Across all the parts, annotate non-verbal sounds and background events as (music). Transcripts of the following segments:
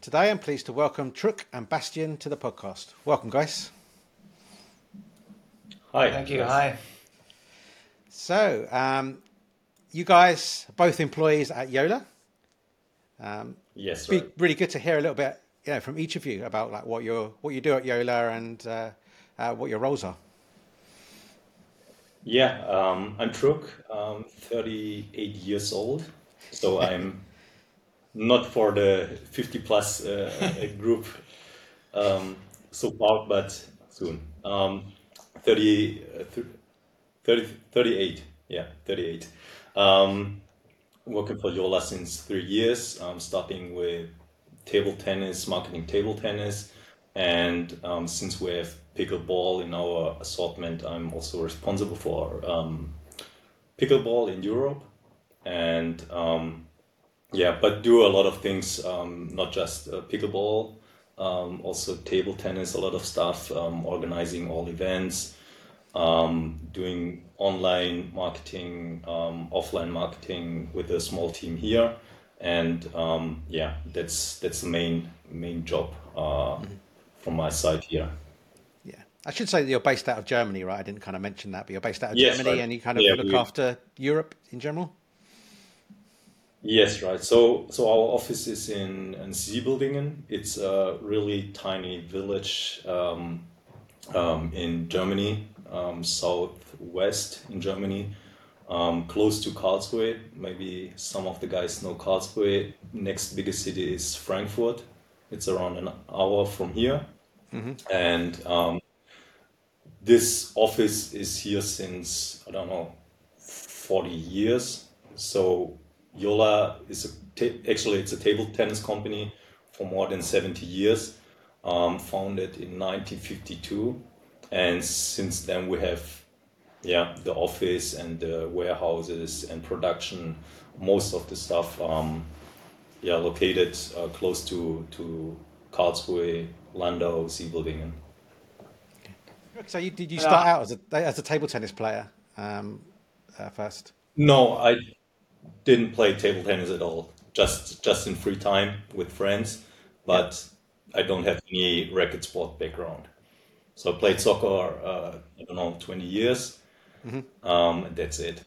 Today I'm pleased to welcome Truc and Bastian to the podcast. Welcome, guys. Hi. Thank you. Hi. So, um, you guys are both employees at Joola. Um, Yes. be Right. really good to hear a little bit, you know, from each of you about like what you what you do at Joola and uh, uh, what your roles are. Yeah. Um, I'm Truc. I'm 38 years old, so I'm not for the 50 plus uh, (laughs) group um, so far, but soon. Um, 30, uh, th- 30, 38. Yeah, 38. Um, working for Joola since three years. Um, starting with table tennis, marketing table tennis, and um, since we have pickleball in our assortment, I'm also responsible for um, pickleball in Europe, and um, yeah, but do a lot of things, um, not just uh, pickleball, um, also table tennis, a lot of stuff, um, organizing all events, um, doing online marketing, um, offline marketing with a small team here, and um, yeah, that's that's the main main job uh, from my side here. Yeah, I should say that you're based out of Germany, right? I didn't kind of mention that, but you're based out of Yes, Germany, right. and you kind of Yeah, look we- after Europe in general. Yes, right. So, so our office is in, in Siebeldingen. It's a really tiny village um, um, in Germany, um, southwest in Germany, um, close to Karlsruhe. Maybe some of the guys know Karlsruhe. Next biggest city is Frankfurt. It's around an hour from here, and um, this office is here since I don't know 40 years. So Joola is a actually it's a table tennis company for more than 70 years, um, founded in 1952, and since then we have yeah the office and the warehouses and production, most of the stuff um, yeah located uh, close to to Karlsruhe, Landau, Siebeldingen. So, you, did you start out as a as a table tennis player um, uh, first? No, I didn't play table tennis at all. Just just in free time with friends, but I don't have any racket sport background. So I played soccer. Uh, I don't know, twenty years. Um, and that's it.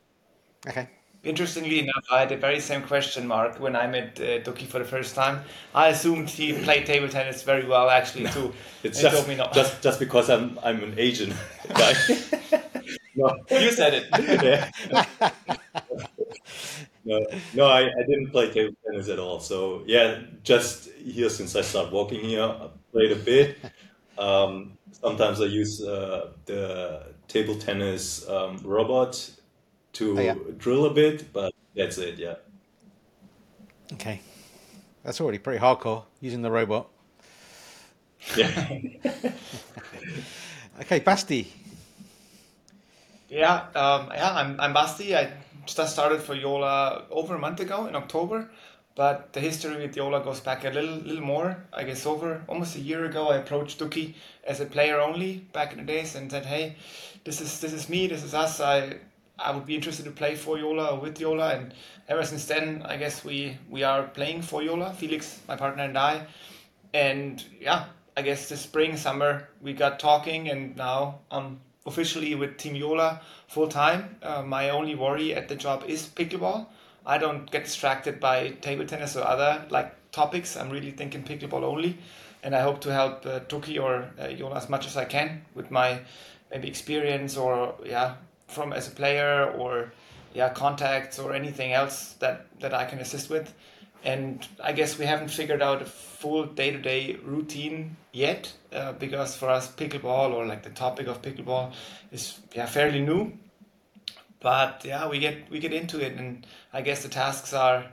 Okay. Interestingly enough, I had the very same question, Mark, when I met uh, Doki for the first time. I assumed he played table tennis very well, actually, too. (laughs) It's he just told me not. just just because I'm I'm an Asian (laughs) guy. no, (laughs) You said it. Yeah. no, no, I, I didn't play table tennis at all. So yeah, just here since I started walking here, I played a bit. Um, sometimes I use uh, the table tennis um, robot to Oh, yeah. drill a bit, but that's it. Yeah. Okay. That's already pretty hardcore using the robot. Yeah. (laughs) Okay, Basti. Yeah, um, yeah, I'm, I'm Basti. I just started for Joola over a month ago in October, but the history with Joola goes back a little, little more. I guess over almost a year ago, I approached Duki as a player only back in the days and said, "Hey, this is this is me, this is us. I I would be interested to play for Joola or with Joola." And ever since then, I guess we we are playing for Joola. Felix, my partner, and I. And yeah, I guess this spring, summer, we got talking, and now I'm officially with Team Joola full time. Uh, my only worry at the job is pickleball. I don't get distracted by table tennis or other like topics. I'm really thinking pickleball only, and I hope to help uh, Toki or uh, Joola as much as I can with my maybe experience or yeah from as a player or yeah contacts or anything else that that I can assist with. And I guess we haven't figured out a full day to day routine yet, uh, because for us, pickleball or like the topic of pickleball is yeah fairly new. But yeah, we get we get into it, and I guess the tasks are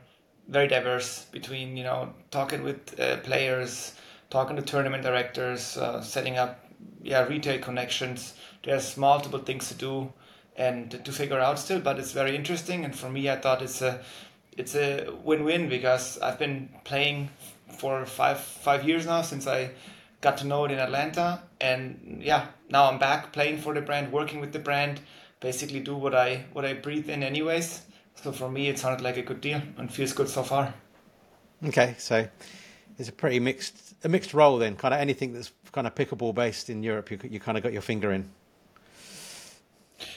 very diverse between you know talking with uh, players, talking to tournament directors, uh, setting up yeah retail connections. There's multiple things to do and to figure out still, but it's very interesting. And for me, I thought it's a it's a win-win because I've been playing for five five years now since I got to know it in Atlanta, and yeah, now I'm back playing for the brand, working with the brand, basically do what I what I breathe in anyways. So for me, it sounded like a good deal and feels good so far. Okay, so it's a pretty mixed a mixed role then. Kind of anything that's kind of pickleball based in Europe, you you kind of got your finger in.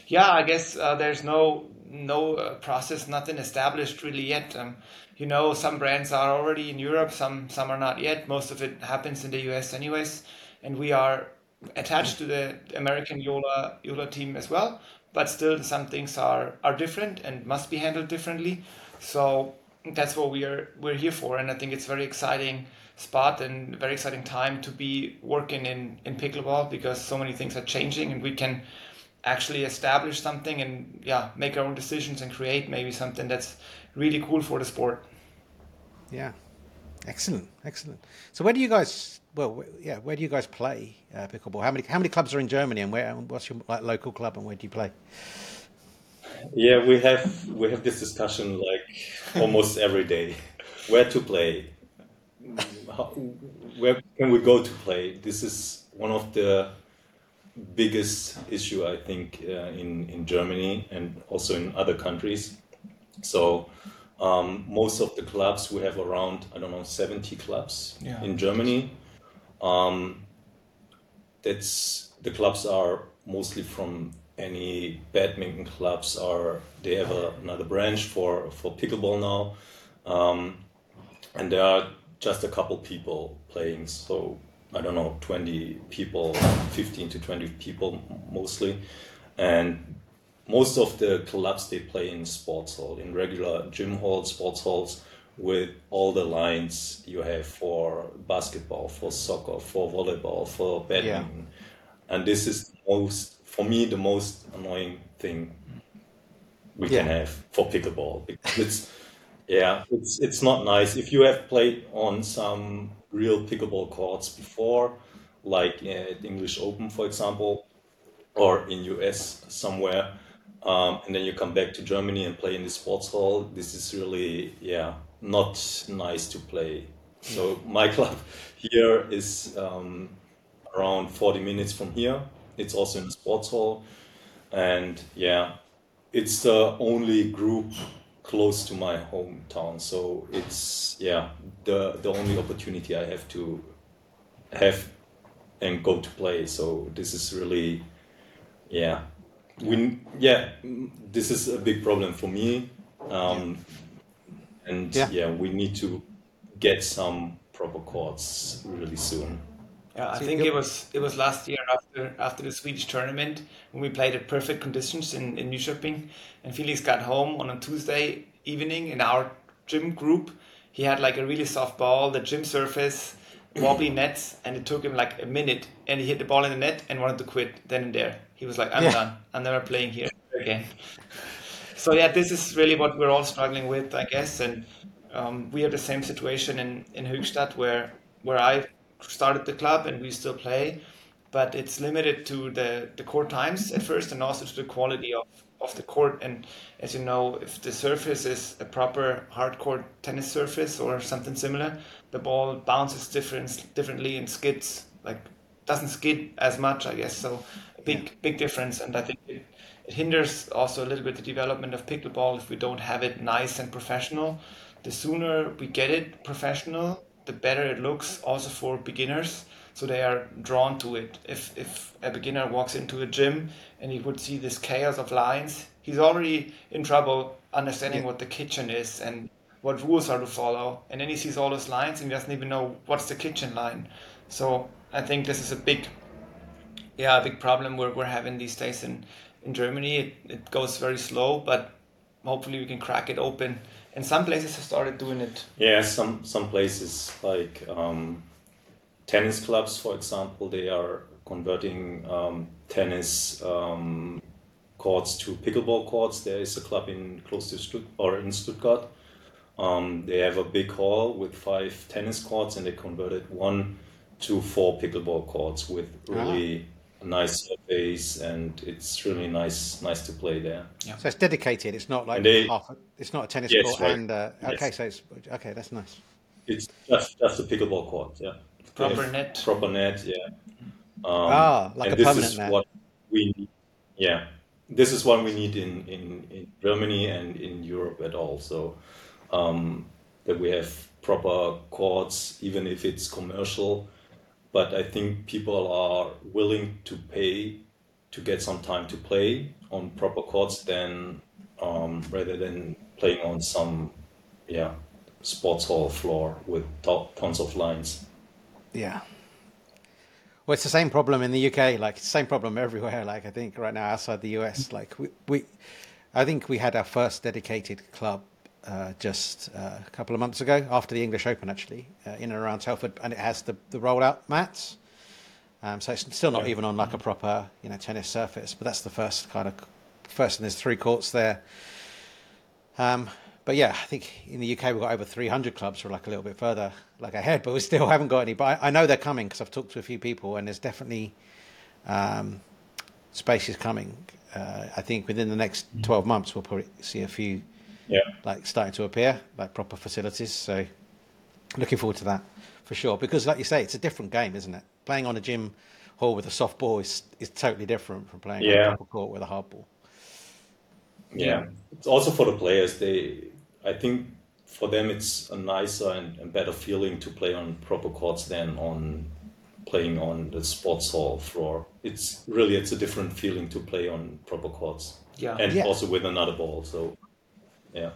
Yeah, I guess uh, there's no no uh, process, nothing established really yet. Um, you know, some brands are already in Europe, some some are not yet. Most of it happens in the US, anyways, and we are attached to the American Joola Joola team as well. But still, some things are are different and must be handled differently. So that's what we are we're here for, and I think it's a very exciting spot and very exciting time to be working in in pickleball because so many things are changing, and we can actually establish something and yeah make our own decisions and create maybe something that's really cool for the sport. Yeah. Excellent. Excellent. So where do you guys well yeah where do you guys play uh, pickleball? How many how many clubs are in germany and where what's your like, local club and where do you play? Yeah we have we have this discussion like almost every day. Where to play? How, where can we go to play? This is one of the biggest issue, I think, uh, in in Germany and also in other countries. So um, most of the clubs we have around I don't know seventy clubs Yeah. in Germany. Um, that's the clubs are mostly from any badminton clubs are they have a, another branch for for pickleball now, um, and there are just a couple people playing. So I don't know, 20 people, 15 to 20 people mostly. And most of the clubs they play in sports hall, in regular gym halls, sports halls, with all the lines you have for basketball, for soccer, for volleyball, for badminton. And this is most, for me, the most annoying thing we can have for pickleball because it's yeah it's it's not nice if you have played on some real pickleball courts before like at english open for example or in us somewhere. Um, and then you come back to germany and play in the sports hall. This is really yeah not nice to play. So my (laughs) club here is um, around 40 minutes from here. It's also in the sports hall. And yeah it's the only group close to my hometown so it's yeah the the only opportunity i have to have and go to play. So this is really yeah. We yeah this is a big problem for me. Um and Yeah. yeah we need to get some proper courts really soon Yeah, I think it was it was last year after after the Swedish tournament when we played at perfect conditions in in Nyköping, and Felix got home on a Tuesday evening in our gym group. He had like a really soft ball, the gym surface, wobbly (clears throat) nets, and it took him like a minute, and he hit the ball in the net and wanted to quit then and there. He was like, "I'm Yeah. done. I'm never playing here again." (laughs) So yeah, this is really what we're all struggling with, I guess, and um, we have the same situation in in Höchstadt where where I started the club and we still play, but it's limited to the the court times at first and also to the quality of of the court. And as you know, if the surface is a proper hard court tennis surface or something similar, the ball bounces different differently and skids like doesn't skid as much, I guess. So a big big difference, and I think it, it hinders also a little bit the development of pickleball if we don't have it nice and professional. The sooner we get it professional, the better it looks also for beginners. So they are drawn to it. If if a beginner walks into a gym and he would see this chaos of lines, he's already in trouble understanding Yeah. what the kitchen is and what rules are to follow. And then he sees all those lines and he doesn't even know what's the kitchen line. So I think this is a big yeah, a big problem we're, we're having these days in, in Germany. It, it goes very slow, but hopefully we can crack it open. And some places have started doing it. Yeah, some some places like um, tennis clubs, for example, they are converting um, tennis um, courts to pickleball courts. There is a club in close to Stutt or in Stuttgart. Um, they have a big hall with five tennis courts, and they converted one to four pickleball courts with really nice surface, and it's really nice nice to play there. So it's dedicated. It's not like they- half. A, it's not a tennis Yes, court right. and uh, Yes. okay. So it's okay. That's nice. It's just just a pickleball court, yeah. Proper have net. Proper net, yeah. Um, Ah, like and a this permanent is net. what we yeah this is what we need in, in, in germany and in europe at all so um, that we have proper courts, even if it's commercial. But I think people are willing to pay to get some time to play on proper courts than um, rather than playing on some yeah sports hall floor with to- tons of lines. Yeah. Well, it's the same problem in the UK. Like, same problem everywhere. (laughs) Like, I think right now outside the US, like we, we I think we had our first dedicated club uh, just uh, a couple of months ago after the English Open, actually, uh, in and around Telford, and it has the the rollout mats. Um, so it's still not Yeah. even on like a proper, you know, tennis surface, but that's the first kind of first, and there's three courts there. Um, but yeah, I think in the UK we've got over 300 clubs. We're like a little bit further like ahead, but we still (laughs) haven't got any. But I, I know they're coming because I've talked to a few people, and there's definitely um, spaces coming. Uh, I think within the next 12 months we'll probably see a few Yeah. like starting to appear, like proper facilities. So looking forward to that for sure. Because like you say, it's a different game, isn't it? Playing on a gym hall with a soft ball is is totally different from playing on a Yeah. proper court with a hard ball. Yeah, it's also for the players. They, I think, for them it's a nicer and, and better feeling to play on proper courts than on playing on the sports hall floor. It's really it's a different feeling to play on proper courts, Yeah. and Yeah. also with another ball. So, yeah,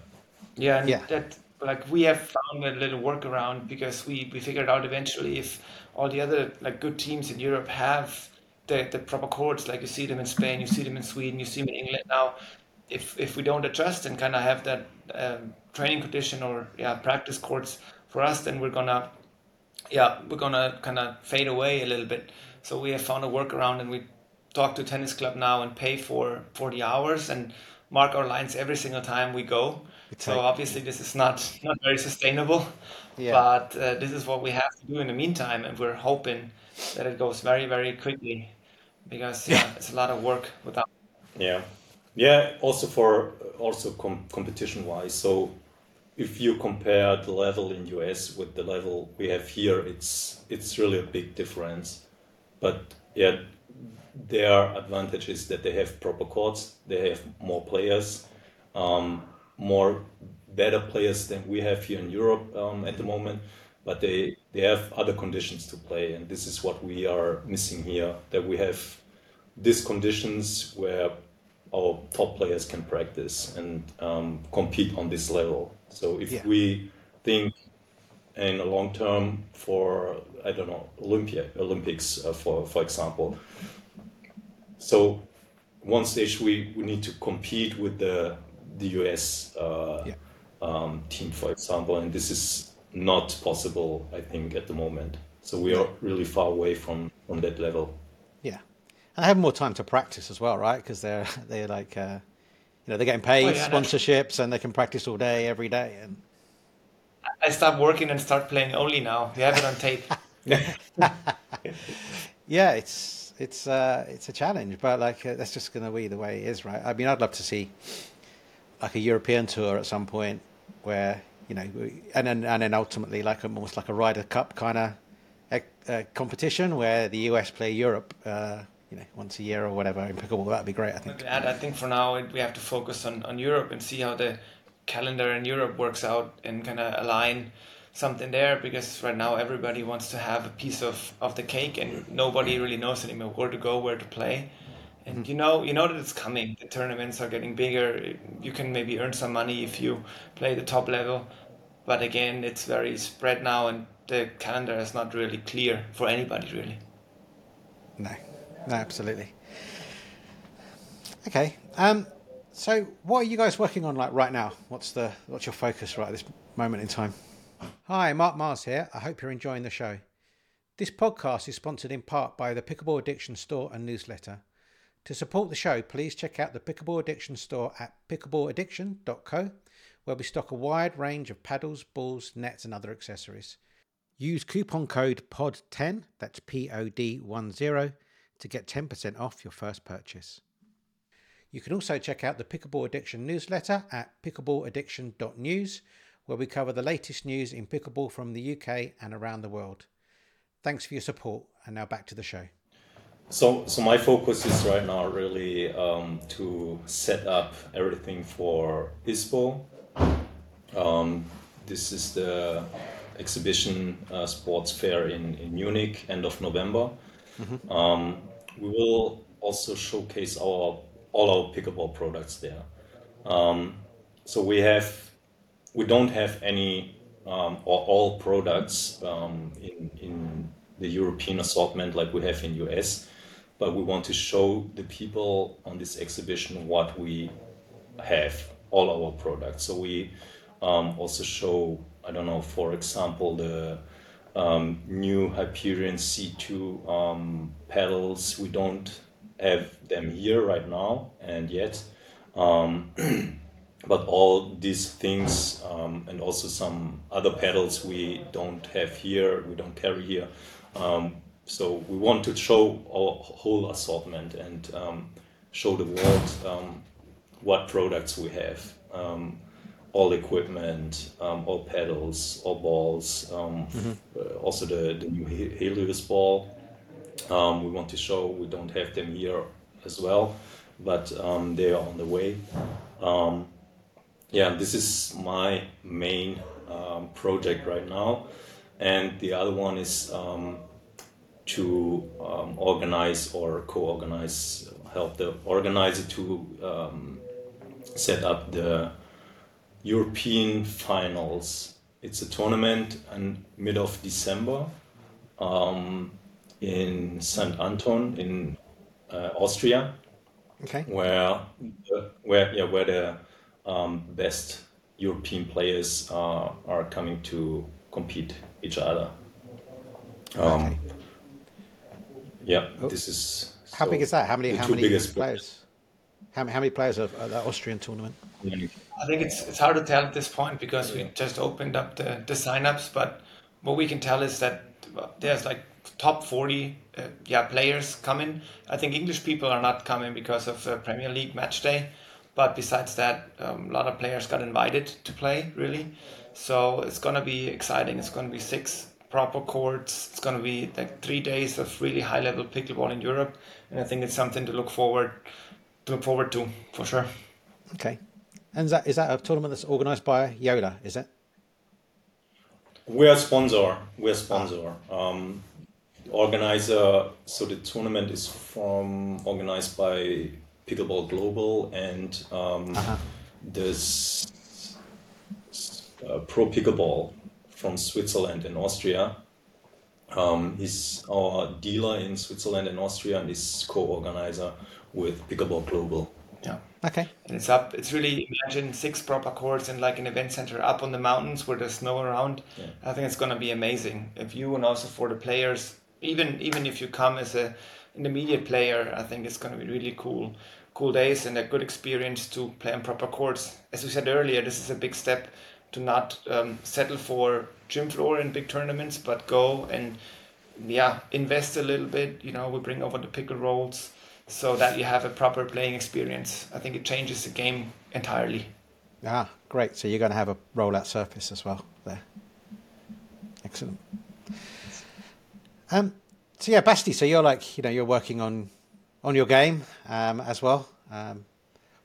Yeah, and Yeah. that like we have found a little workaround because we we figured out eventually if all the other like good teams in Europe have the the proper courts, like you see them in Spain, you see them in Sweden, you see them in England now. If if we don't adjust and kind of have that um, training condition or yeah practice courts for us, then we're gonna yeah we're gonna kind of fade away a little bit. So we have found a workaround, and we talk to tennis club now and pay for for the hours and mark our lines every single time we go. So obviously this is not not very sustainable, Yeah. but uh, this is what we have to do in the meantime, and we're hoping that it goes very very quickly because yeah, it's a lot of work without. yeah, yeah. Also for also com- competition wise. So, if you compare the level in US with the level we have here, it's it's really a big difference. But yeah, their advantage is that they have proper courts, they have more players, um, more better players than we have here in Europe um, at the moment. But they they have other conditions to play, and this is what we are missing here. That we have these conditions where our top players can practice and um, compete on this level. So if Yeah. we think in a long term for I don't know Olympia Olympics uh, for for example. So one stage we, we need to compete with the the US uh, Yeah. um, team for example, and this is not possible I think at the moment. So we are really far away from from that level. Yeah, and they have more time to practice as well, right? Because they're they're like uh, you know they're getting paid Oh, yeah, that's- sponsorships and they can practice all day every day. And I stop working and start playing only now. You have it on tape. (laughs) yeah, it's it's uh, it's a challenge, but like uh, that's just going to be the way it is, right? I mean, I'd love to see like a European tour at some point where you know, and then and then ultimately like almost like a Ryder Cup kind of uh, competition where the US play Europe, uh, you know, once a year or whatever in pickleball. That'd be great, I think. And I think for now we have to focus on, on Europe and see how the calendar in Europe works out and kind of align something there because right now everybody wants to have a piece of, of the cake and nobody really knows anymore where to go, where to play. And you know, you know that it's coming. The tournaments are getting bigger. You can maybe earn some money if you play the top level, but again, it's very spread now, and the calendar is not really clear for anybody really. No, no, absolutely. Okay. Um, so what are you guys working on like right now? What's the what's your focus right at this moment in time? Hi, Mark Mars here. I hope you're enjoying the show. This podcast is sponsored in part by the Pickleball Addiction store and newsletter. To support the show, please check out the Pickleball Addiction store at pickleballaddiction.co, where we stock a wide range of paddles, balls, nets, and other accessories. Use coupon code POD10, that's P O D 10, to get 10% off your first purchase. You can also check out the Pickleball Addiction newsletter at pickleballaddiction.news, where we cover the latest news in pickleball from the UK and around the world. Thanks for your support, and now back to the show. So, so my focus is right now really um, to set up everything for ISPO. Um, this is the exhibition uh, sports fair in, in Munich, end of November. Mm-hmm. Um, we will also showcase our all our pickleball products there. Um, so we have we don't have any um, or all products um, in in the European assortment like we have in US, but we want to show the people on this exhibition what we have all our products. So we um, also show I don't know for example the um, new Hyperion C2 um, pedals. We don't have them here right now and yet. (clears throat) But all these things um, and also some other pedals we don't have here, we don't carry here. Um, so we want to show our whole assortment and um, show the world um, what products we have. Um, all equipment, um, all pedals, all balls, mm-hmm. uh, also the, the new Helios ball. we want to show we don't have them here as well, but they are on the way. Um, yeah, this is my main um, project right now, and the other one is um, to um, organize or co-organize, help the organizer to um, set up the European finals. It's a tournament in mid of December um, in St. Anton in uh, Austria. Okay. Where, where, yeah, where the um, best European players uh, are coming to compete each other. Um, okay. Yeah, oh. this is. How so big is that? How many? How many players? players? How, how many players are at the Austrian tournament? I think it's it's hard to tell at this point because we just opened up the the signups. But what we can tell is that there's like top 40 uh, yeah players coming. I think English people are not coming because of uh, Premier League match day. But besides that, um, a lot of players got invited to play, really. So it's going to be exciting. It's going to be six proper courts. It's going to be like three days of really high level pickleball in Europe. And I think it's something to look forward to look forward to for sure. Okay. And is that, is that a tournament that's organized by Joola, is it? We're a sponsor. We're a sponsor. Um, organizer, so the tournament is from organized by Pickleball Global and um, uh-huh. this uh, Pro Pickleball from Switzerland and Austria. Um, he's our dealer in Switzerland and Austria and is co-organizer with Pickleball Global. Yeah. Okay. And it's up. It's really imagine six proper courts and like an event center up on the mountains where there's snow around. Yeah. I think it's gonna be amazing. If you and also for the players, even even if you come as a intermediate player, I think it's gonna be really cool cool days and a good experience to play on proper courts. As we said earlier, this is a big step to not um, settle for gym floor in big tournaments, but go and yeah, invest a little bit. You know, we bring over the pickle rolls so that you have a proper playing experience. I think it changes the game entirely. Ah, great. So you're going to have a rollout surface as well there. Excellent. Um, so yeah, Basti. So you're like, you know, you're working on on your game um, as well. Um,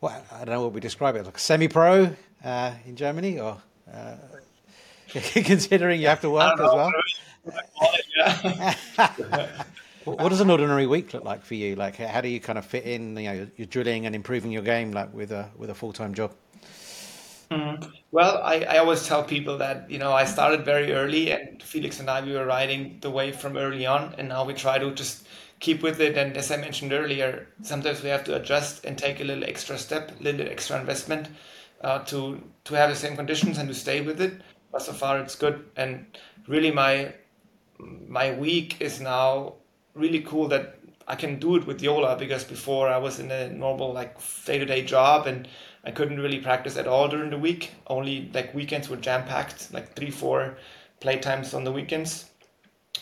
well, I don't know what we describe it like semi-pro uh, in Germany, or uh, (laughs) considering you have to work as well. (laughs) what does an ordinary week look like for you? Like, how do you kind of fit in? You know, you're drilling and improving your game, like with a with a full time job. Mm. Well, I, I always tell people that you know I started very early, and Felix and I we were riding the wave from early on, and now we try to just keep with it. And as I mentioned earlier, sometimes we have to adjust and take a little extra step, a little extra investment uh, to to have the same conditions and to stay with it. But so far, it's good. And really, my my week is now really cool that I can do it with Joola because before I was in a normal like day to day job and I couldn't really practice at all during the week. Only like weekends were jam packed, like three four playtimes on the weekends.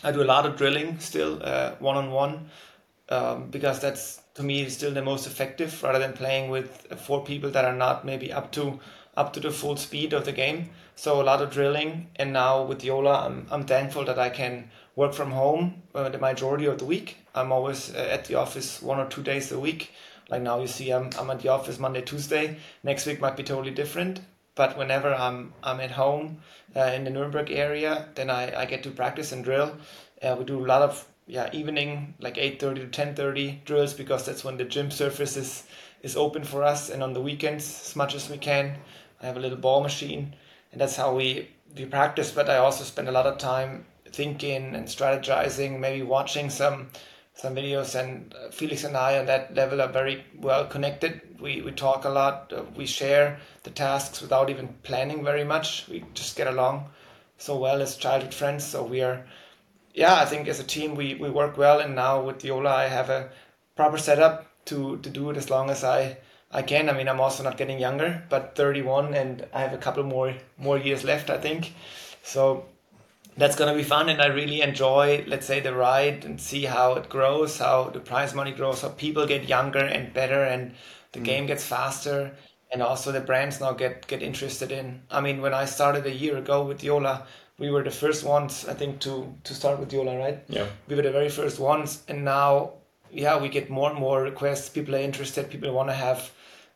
I do a lot of drilling still, one on one, because that's to me still the most effective rather than playing with four people that are not maybe up to up to the full speed of the game. So a lot of drilling, and now with Joola, I'm I'm thankful that I can work from home uh, the majority of the week. I'm always uh, at the office one or two days a week. Like now, you see, I'm I'm at the office Monday, Tuesday. Next week might be totally different but whenever I'm I'm at home uh, in the Nuremberg area, then I, I get to practice and drill. Uh, we do a lot of yeah evening like 8:30 to 10:30 drills because that's when the gym surface is is open for us, and on the weekends as much as we can. I have a little ball machine, and that's how we we practice. But I also spend a lot of time thinking and strategizing, maybe watching some some videos. And uh, Felix and I on that level are very well connected. We we talk a lot. Uh, we share the tasks without even planning very much. We just get along so well as childhood friends. So we are, yeah, I think as a team we we work well. And now with Joola, I have a proper setup to to do it as long as I I can. I mean, I'm also not getting younger, but 31, and I have a couple more more years left, I think. So that's gonna be fun, and I really enjoy, let's say, the ride and see how it grows, how the prize money grows, how people get younger and better, and the mm. game gets faster, and also the brands now get get interested in. I mean, when I started a year ago with Joola, we were the first ones, I think, to to start with Joola, right? Yeah. We were the very first ones, and now, yeah, we get more and more requests. People are interested. People want to have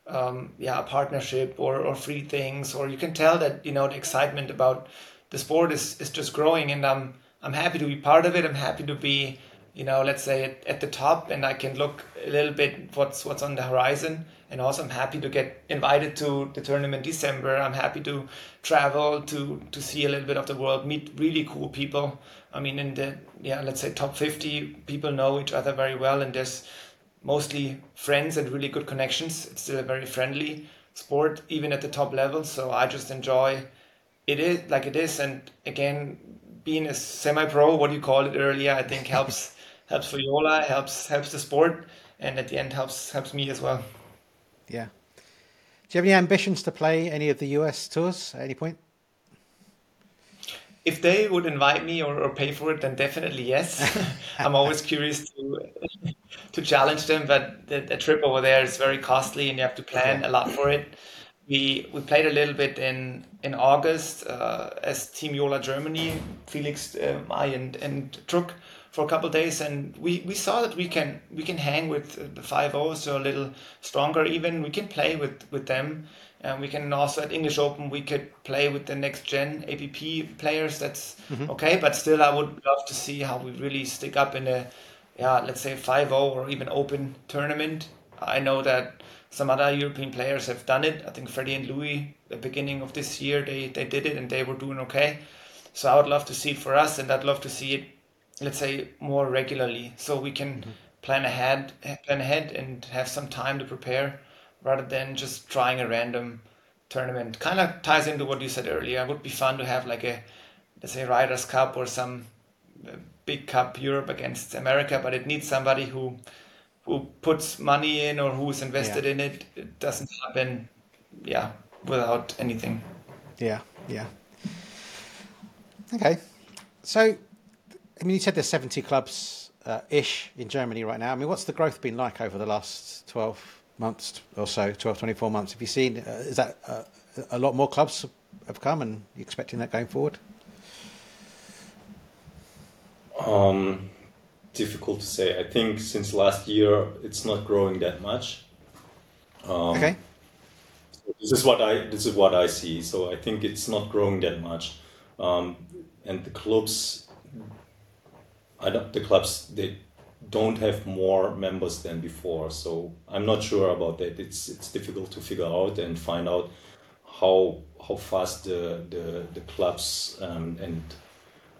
um, yeah, a partnership or, or free things, or you can tell that, you know, the excitement about the sport is, is just growing and I'm, I'm happy to be part of it. I'm happy to be, you know, let's say at, at the top and I can look a little bit what's, what's on the horizon. And also I'm happy to get invited to the tournament December. I'm happy to travel to, to see a little bit of the world, meet really cool people. I mean, in the, yeah, let's say top 50 people know each other very well and there's, mostly friends and really good connections. It's still a very friendly sport, even at the top level. So I just enjoy it is like it is. And again, being a semi-pro, what you called it earlier, I think helps (laughs) helps for Joola, helps helps the sport, and at the end helps helps me as well. Yeah. Do you have any ambitions to play any of the US tours at any point? if they would invite me or, or pay for it, then definitely yes. (laughs) I'm always curious to to challenge them, but the, the, trip over there is very costly, and you have to plan a lot for it. We we played a little bit in in August uh, as Team Joola Germany, Felix, um, I, and and Truc for a couple days, and we, we saw that we can we can hang with the five O's, so a little stronger even. We can play with with them and we can also at English Open we could play with the next gen APP players. That's mm-hmm. okay, but still I would love to see how we really stick up in a yeah, let's say 5-0 or even open tournament. I know that some other European players have done it. I think Freddie and Louis, the beginning of this year, they, they did it and they were doing okay. So I would love to see it for us, and I'd love to see it, let's say, more regularly, so we can mm-hmm. plan ahead, plan ahead, and have some time to prepare rather than just trying a random tournament. Kind of ties into what you said earlier. It would be fun to have like a, let's say, Ryder Cup or some uh, big cup Europe against America, but it needs somebody who who puts money in or who's invested yeah. in it. It doesn't happen, yeah, without anything. Yeah, yeah. Okay, so I mean, you said there's 70 clubs uh, ish in Germany right now. I mean, what's the growth been like over the last 12 months or so, 12, 24 months. Have you seen, uh, is that uh, a lot more clubs have come and you expecting that going forward? Um, difficult to say. I think since last year it's not growing that much. Um, okay. this is what I this is what I see. So I think it's not growing that much, um, and the clubs, I don't, the clubs they don't have more members than before. So I'm not sure about that. It's it's difficult to figure out and find out how how fast the the, the clubs um, and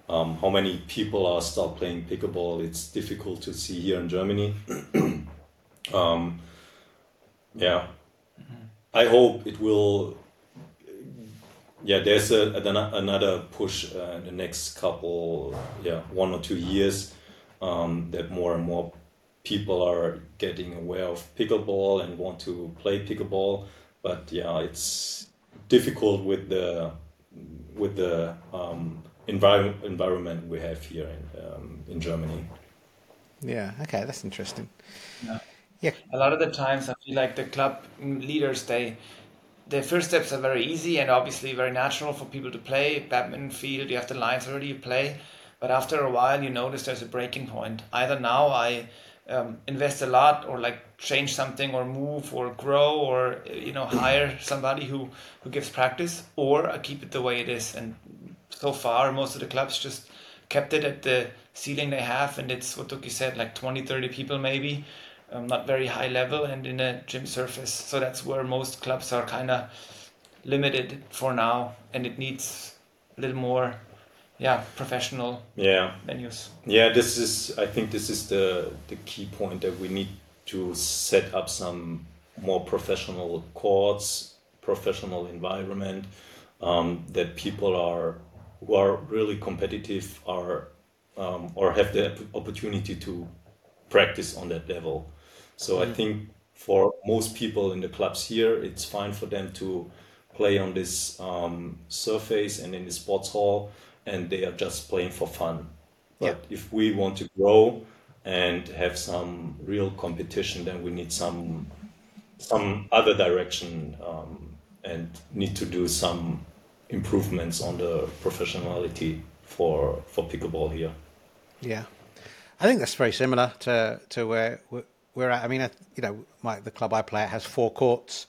um, how many people are start playing pickleball. It's difficult to see here in Germany. (clears throat) um, yeah, mm-hmm. I hope it will. Yeah, there's a, another push uh, in the next couple, yeah, one or two years um, that more and more people are getting aware of pickleball and want to play pickleball. But yeah, it's difficult with the with the um, environment environment we have here in um, in Germany. Yeah. Okay, that's interesting. Yeah. Yeah. A lot of the times, I feel like the club leaders they the first steps are very easy and obviously very natural for people to play. Badminton field, you have the lines already, you play. But after a while, you notice there's a breaking point. Either now I um, invest a lot or like change something or move or grow or you know hire somebody who who gives practice or I keep it the way it is and so far most of the clubs just kept it at the ceiling they have and it's what Tuki said like 20 30 people maybe um, not very high level and in a gym surface. So that's where most clubs are kind of limited for now and it needs a little more yeah professional yeah. venues. Yeah this is i think this is the the key point that we need to set up some more professional courts professional environment um, that people are who are really competitive are um, or have the opportunity to practice on that level so mm-hmm. i think for most people in the clubs here it's fine for them to play on this um, surface and in the sports hall and they are just playing for fun. But yeah. if we want to grow and have some real competition, then we need some some other direction um, and need to do some improvements on the professionality for for pickleball here. Yeah, I think that's very similar to to where we're at. I mean, you know, my, the club I play at has four courts,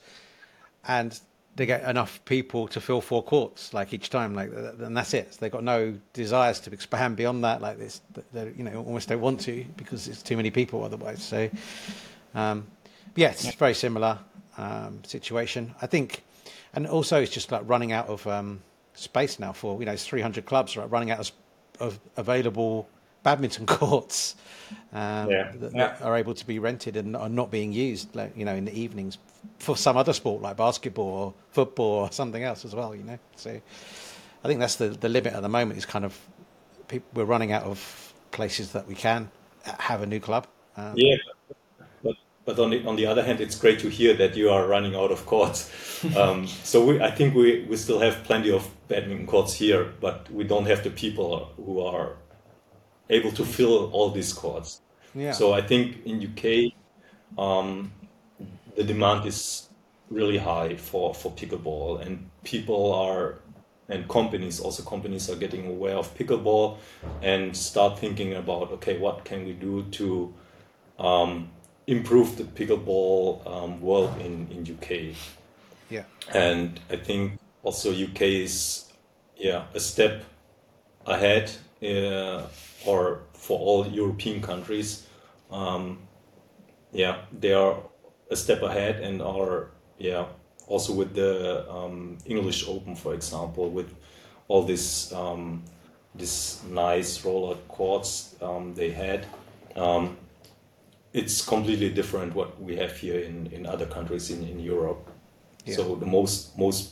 and they get enough people to fill four courts like each time like and that's it they've got no desires to expand beyond that like this they you know almost don't want to because it's too many people otherwise so um, yeah it's very similar um, situation i think and also it's just like running out of um, space now for you know it's 300 clubs right running out of, of available badminton (laughs) courts um, yeah. That, that, are able to be rented and are not being used like you know in the evenings for some other sport like basketball or football or something else as well. You know, so I think that's the the limit at the moment. Is kind of people, we're running out of places that we can have a new club. Um, yeah, but on the on the other hand, it's great to hear that you are running out of courts. (laughs) Um, so we, I think we we still have plenty of badminton courts here, but we don't have the people who are able to fill all these courts. Yeah. So I think in UK. Um, the demand is really high for, for pickleball and people are and companies also companies are getting aware of pickleball and start thinking about okay what can we do to um, improve the pickleball um, world in, in UK yeah. And I think also UK is yeah a step ahead uh, or for all European countries. Um, yeah they are a step ahead and are yeah also with the um, English Open, for example, with all this um, this nice roller courts um, they had. Um, it's completely different what we have here in, in other countries in, in Europe. Yeah. So the most most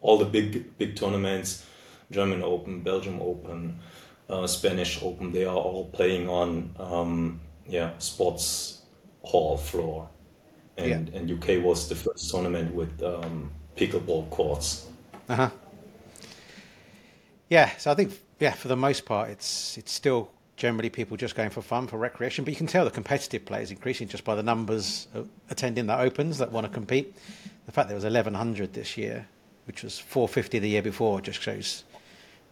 all the big big tournaments, German Open, Belgium Open, uh, Spanish Open, they are all playing on um, yeah sports hall floor and yeah. and UK was the first tournament with um, pickleball courts. Uh huh. Yeah, so I think yeah, for the most part, it's it's still generally people just going for fun for recreation, but you can tell the competitive play is increasing just by the numbers attending the opens that want to compete. The fact there was 1100 this year, which was 450 the year before, just shows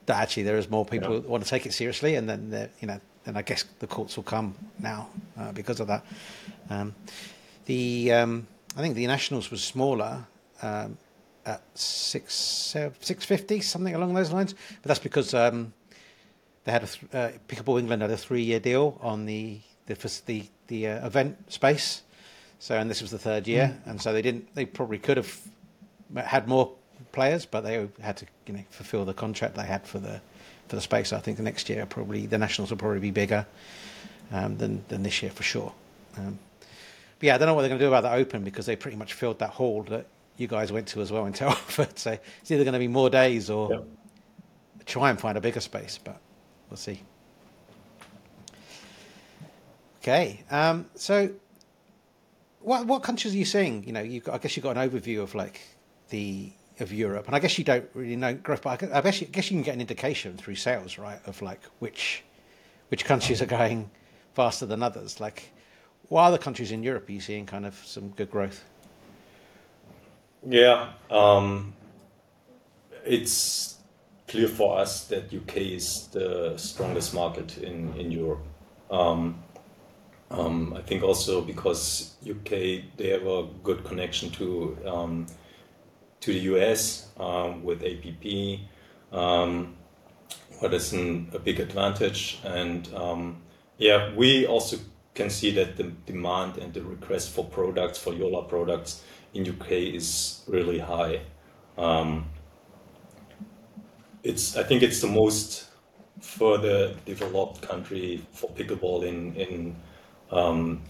that actually there is more people yeah. want to take it seriously, and then you know, and I guess the courts will come now uh, because of that. Um, the um, I think the Nationals was smaller um, at six six fifty something along those lines, but that's because um, they had a th- uh, Pickleball England had a three year deal on the the the, the uh, event space. So and this was the third year, mm. and so they didn't. They probably could have had more players, but they had to you know fulfil the contract they had for the for the space. I think the next year probably the Nationals will probably be bigger um, than than this year for sure. Um, but yeah, I don't know what they're going to do about the Open because they pretty much filled that hall that you guys went to as well in (laughs) Telford. So it's either going to be more days or try and find a bigger space, but we'll see. Okay, um, so what what countries are you seeing? You know, you I guess you've got an overview of like the of Europe, and I guess you don't really know growth, but I guess you, I guess you can get an indication through sales, right, of like which which countries are going faster than others. Like, what other countries in Europe are you seeing kind of some good growth? Yeah, um, it's clear for us that UK is the strongest market in Europe. Um, Um, I think also because UK they have a good connection to um, the US with APP, what is a big advantage. And yeah, we also can see that the demand and the request for products for Joola products in UK is really high. It's I think it's the most further developed country for pickleball in in um,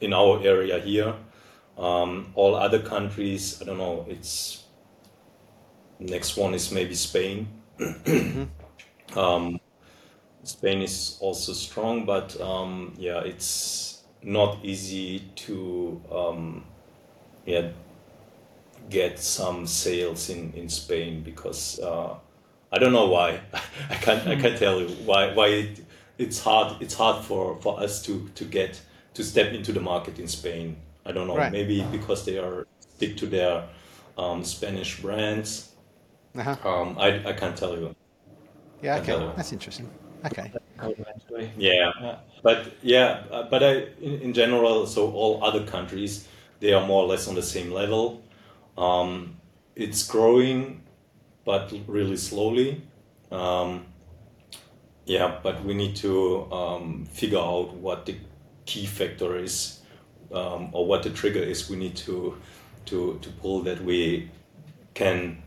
in our area here. Um, all other countries, I don't know. It's next one is maybe Spain. (coughs) um, Spain is also strong, but um, yeah, it's not easy to um, yeah get some sales in in Spain because uh, I don't know why. (laughs) I can't I can't tell you why why it, it's hard it's hard for for us to to get to step into the market in Spain. I don't know. Right. Maybe because they are stick to their um, Spanish brands. Uh-huh. Um, I I can't tell you. Yeah, okay. Okay. That's interesting. Okay. Yeah, Yeah. but yeah, uh, but I in, in general, so all other countries they are more or less on the same level. Um, it's growing, but really slowly. Um, yeah, but we need to um, figure out what the key factor is, um, or what the trigger is. We need to to to pull that we can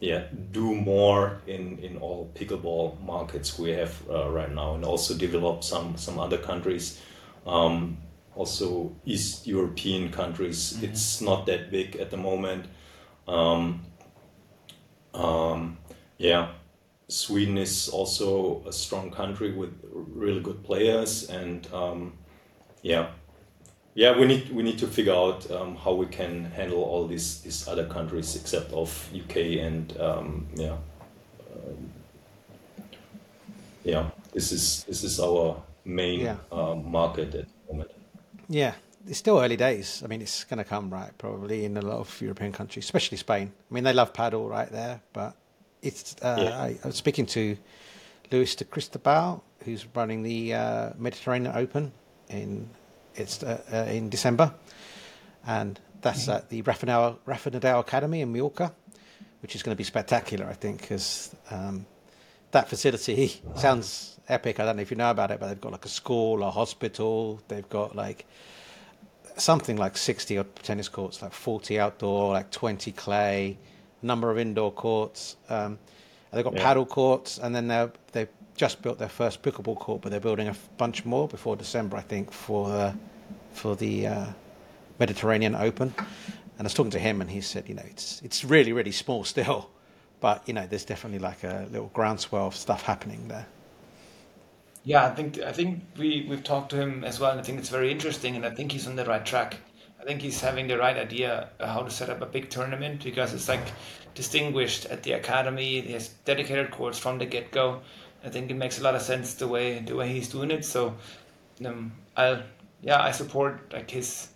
yeah do more in in all pickleball markets we have uh, right now and also develop some some other countries um, also east european countries it's not that big at the moment um, um, yeah sweden is also a strong country with really good players and um, yeah yeah, we need we need to figure out um, how we can handle all these these other countries except of UK and um, yeah, um, yeah. This is this is our main Yeah. um, market at the moment. Yeah, it's still early days. I mean, it's going to come right probably in a lot of European countries, especially Spain. I mean, they love paddle right there, but it's. Uh, Yeah. I, I was speaking to Luis de Cristobal, who's running the uh, Mediterranean Open in it's uh, uh, in December, and that's at the Rafa Nadal, Rafa Nadal Academy in Mallorca, which is going to be spectacular. I think because um, that facility sounds epic. I don't know if you know about it, but they've got like a school, a hospital. They've got like something like 60 odd tennis courts, like 40 outdoor, like 20 clay, number of indoor courts. Um, they've got Yeah. paddle courts, and then they're, they've just built their first pickleball court, but they're building a bunch more before December, I think, for uh, for the uh, Mediterranean Open. And I was talking to him, and he said, you know, it's it's really really small still, (laughs) but you know, there's definitely like a little groundswell of stuff happening there. Yeah, I think I think we we've talked to him as well, and I think it's very interesting, and I think he's on the right track. I think he's having the right idea how to set up a big tournament because it's like distinguished at the academy. He has dedicated courts from the get go. I think it makes a lot of sense the way the way he's doing it. So, um, I'll yeah I support like his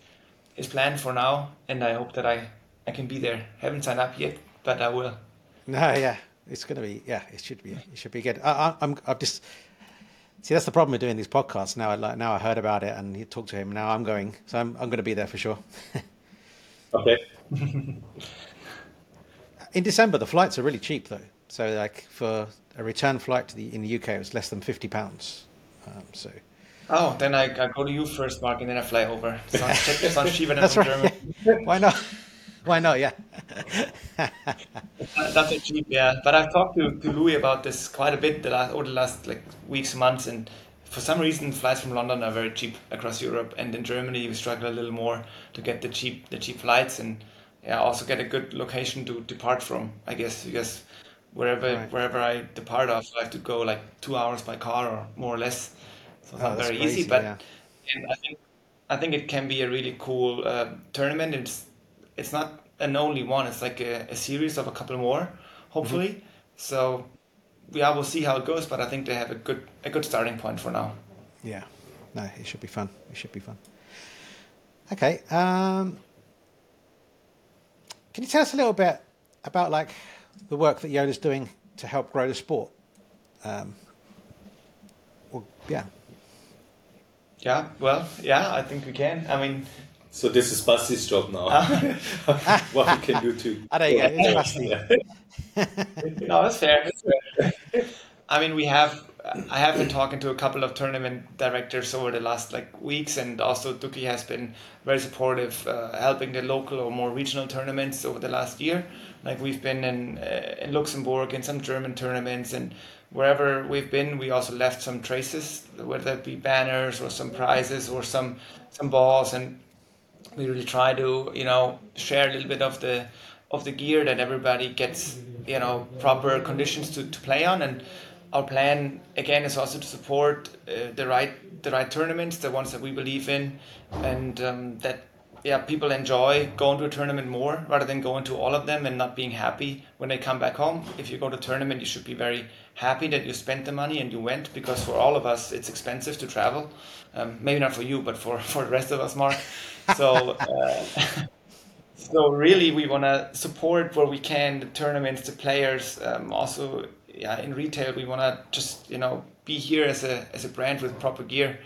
his plan for now, and I hope that I I can be there. Haven't signed up yet, but I will. No, yeah, it's to be. Yeah, it should be. It should be good. I, I'm. I've just see that's the problem with doing these podcasts. Now, I like now I heard about it and you talked to him. Now I'm going, so I'm I'm going to be there for sure. (laughs) Okay. (laughs) In December, the flights are really cheap though. So like for a return flight to the in the UK, it was less than fifty pounds. Um, so Oh, then I, I go to you first, Mark, and then I fly over. Sounds, (laughs) sounds cheaper than that's right. Germany. Why not? Why not? Yeah. A cheap, yeah. But I've talked to, to Louis about this quite a bit the last over the last like weeks, months, and for some reason, flights from London are very cheap across Europe, and in Germany we struggle a little more to get the cheap the cheap flights, and yeah, also get a good location to depart from. I guess because wherever Right. wherever I depart off, I have to go like two hours by car or more or less. So it's Oh, not very crazy. easy, but yeah. and I think I think it can be a really cool uh, tournament. It's it's not an only one. It's like a, a series of a couple more, hopefully. Mm-hmm. So yeah, we'll see how it goes. But I think they have a good a good starting point for now. Yeah. No, it should be fun. It should be fun. Okay. Um, can you tell us a little bit about like the work that Joola's doing to help grow the sport? Um, well, yeah. Yeah, well, yeah, I think we can. I mean, So this is Basti's job now. (laughs) what we can do too. Ah, there you go. It's Basti. (laughs) no, that's fair. That's fair. I mean, we have. I have been talking to a couple of tournament directors over the last like weeks, and also Duki has been very supportive, uh, helping the local or more regional tournaments over the last year. Like we've been in uh, in Luxembourg in some German tournaments, and wherever we've been, we also left some traces, whether it be banners or some prizes or some some balls, and we really try to you know share a little bit of the of the gear that everybody gets you know proper conditions to, to play on. And our plan again is also to support uh, the right the right tournaments the ones that we believe in. And um, that yeah people enjoy going to a tournament more rather than going to all of them and not being happy when they come back home. If you go to a tournament you should be very happy that you spent the money and you went because for all of us it's expensive to travel. Um, maybe not for you but for (laughs) for the rest of us mark so uh, (laughs) so really we want to support where we can the tournaments the players um, also yeah in retail we want to just you know be here as a as a brand with proper gear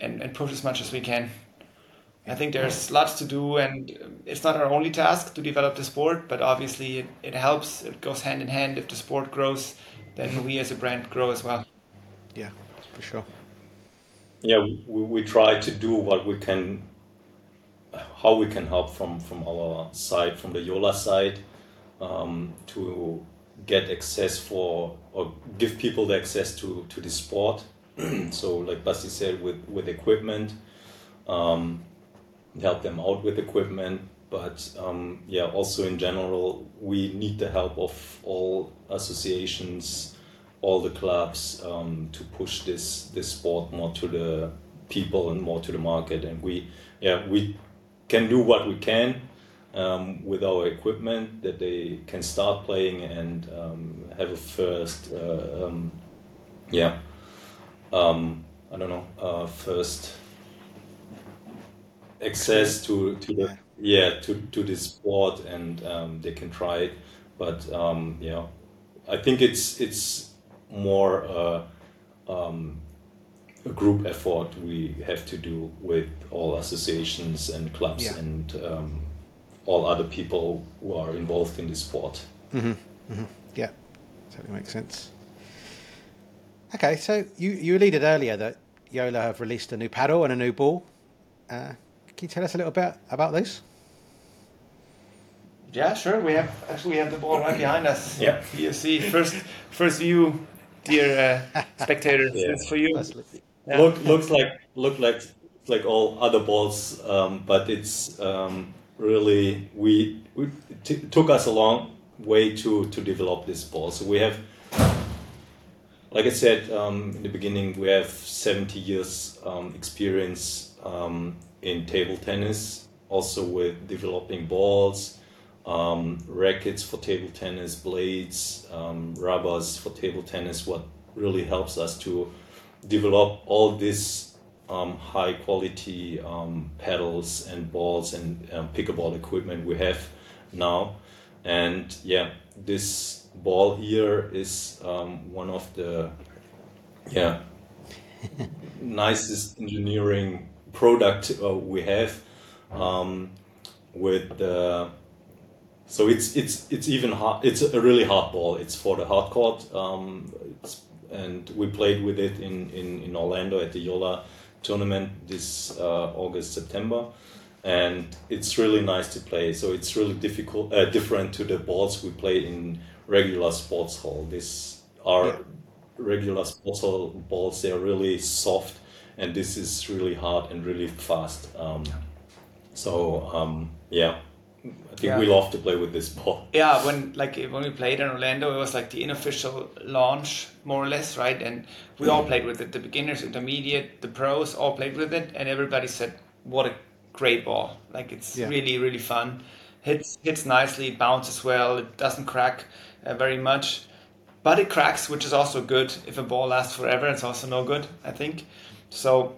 and, and push as much as we can. I think there's lots to do and it's not our only task to develop the sport but obviously it, it helps. It goes hand in hand. If the sport grows then we as a brand grow as well. Yeah, for sure. yeah, we, we try to do what we can, how we can help from from our side, from the Joola side, um, to get access for or give people the access to to the sport. (clears throat) so, like Basti said, with with equipment, um, help them out with equipment. But um, yeah, also in general, we need the help of all associations, all the clubs um, to push this this sport more to the people and more to the market. And we yeah we can do what we can um, with our equipment that they can start playing and um, have a first uh, um, yeah um, I don't know uh, first access to to the yeah. to to this sport and um, they can try it. But um, yeah I think it's it's more uh, um, a group effort we have to do with all associations and clubs Yeah. and um, all other people who are involved in the sport. Yeah, totally makes sense. Okay, so you, you alluded earlier that Joola have released a new paddle and a new ball. Uh, can you tell us a little bit about those? yeah sure we have actually we have the ball right behind us Yeah. you see first first view dear uh, spectators (laughs) Yeah. it's for you That's li- Yeah. Look looks like look like like all other balls, um, but it's um, really we, we t- took us a long way to to develop this ball. So we have, like I said um, in the beginning, we have seventy years um, experience um, in table tennis, also with developing balls. Um, rackets for table tennis, blades, rubbers for table tennis. What really helps us to develop all these um, high quality um, pedals and balls and um, pickleball equipment we have now. And yeah, this ball here is um, one of the yeah (laughs) nicest engineering product uh, we have um, with the so it's it's it's even hard. It's a really hard ball. It's for the hard court. Um, it's, and we played with it in, in, in Orlando at the Joola tournament this uh, August September, and it's really nice to play. So it's really difficult, uh, different to the balls we play in regular sports hall. These are Yeah. regular sports hall balls. They are really soft, and this is really hard and really fast. Um, so um, yeah, I think we Yeah. love to play with this ball. yeah when like when we played in orlando it was like the unofficial launch more or less right? And we all played with it. The beginners intermediate the pros all played with it and everybody said what a great ball. Like it's Yeah. really really fun. Hits hits nicely bounces well it doesn't crack uh, very much. But it cracks which is also good if a ball lasts forever. It's also no good i think. So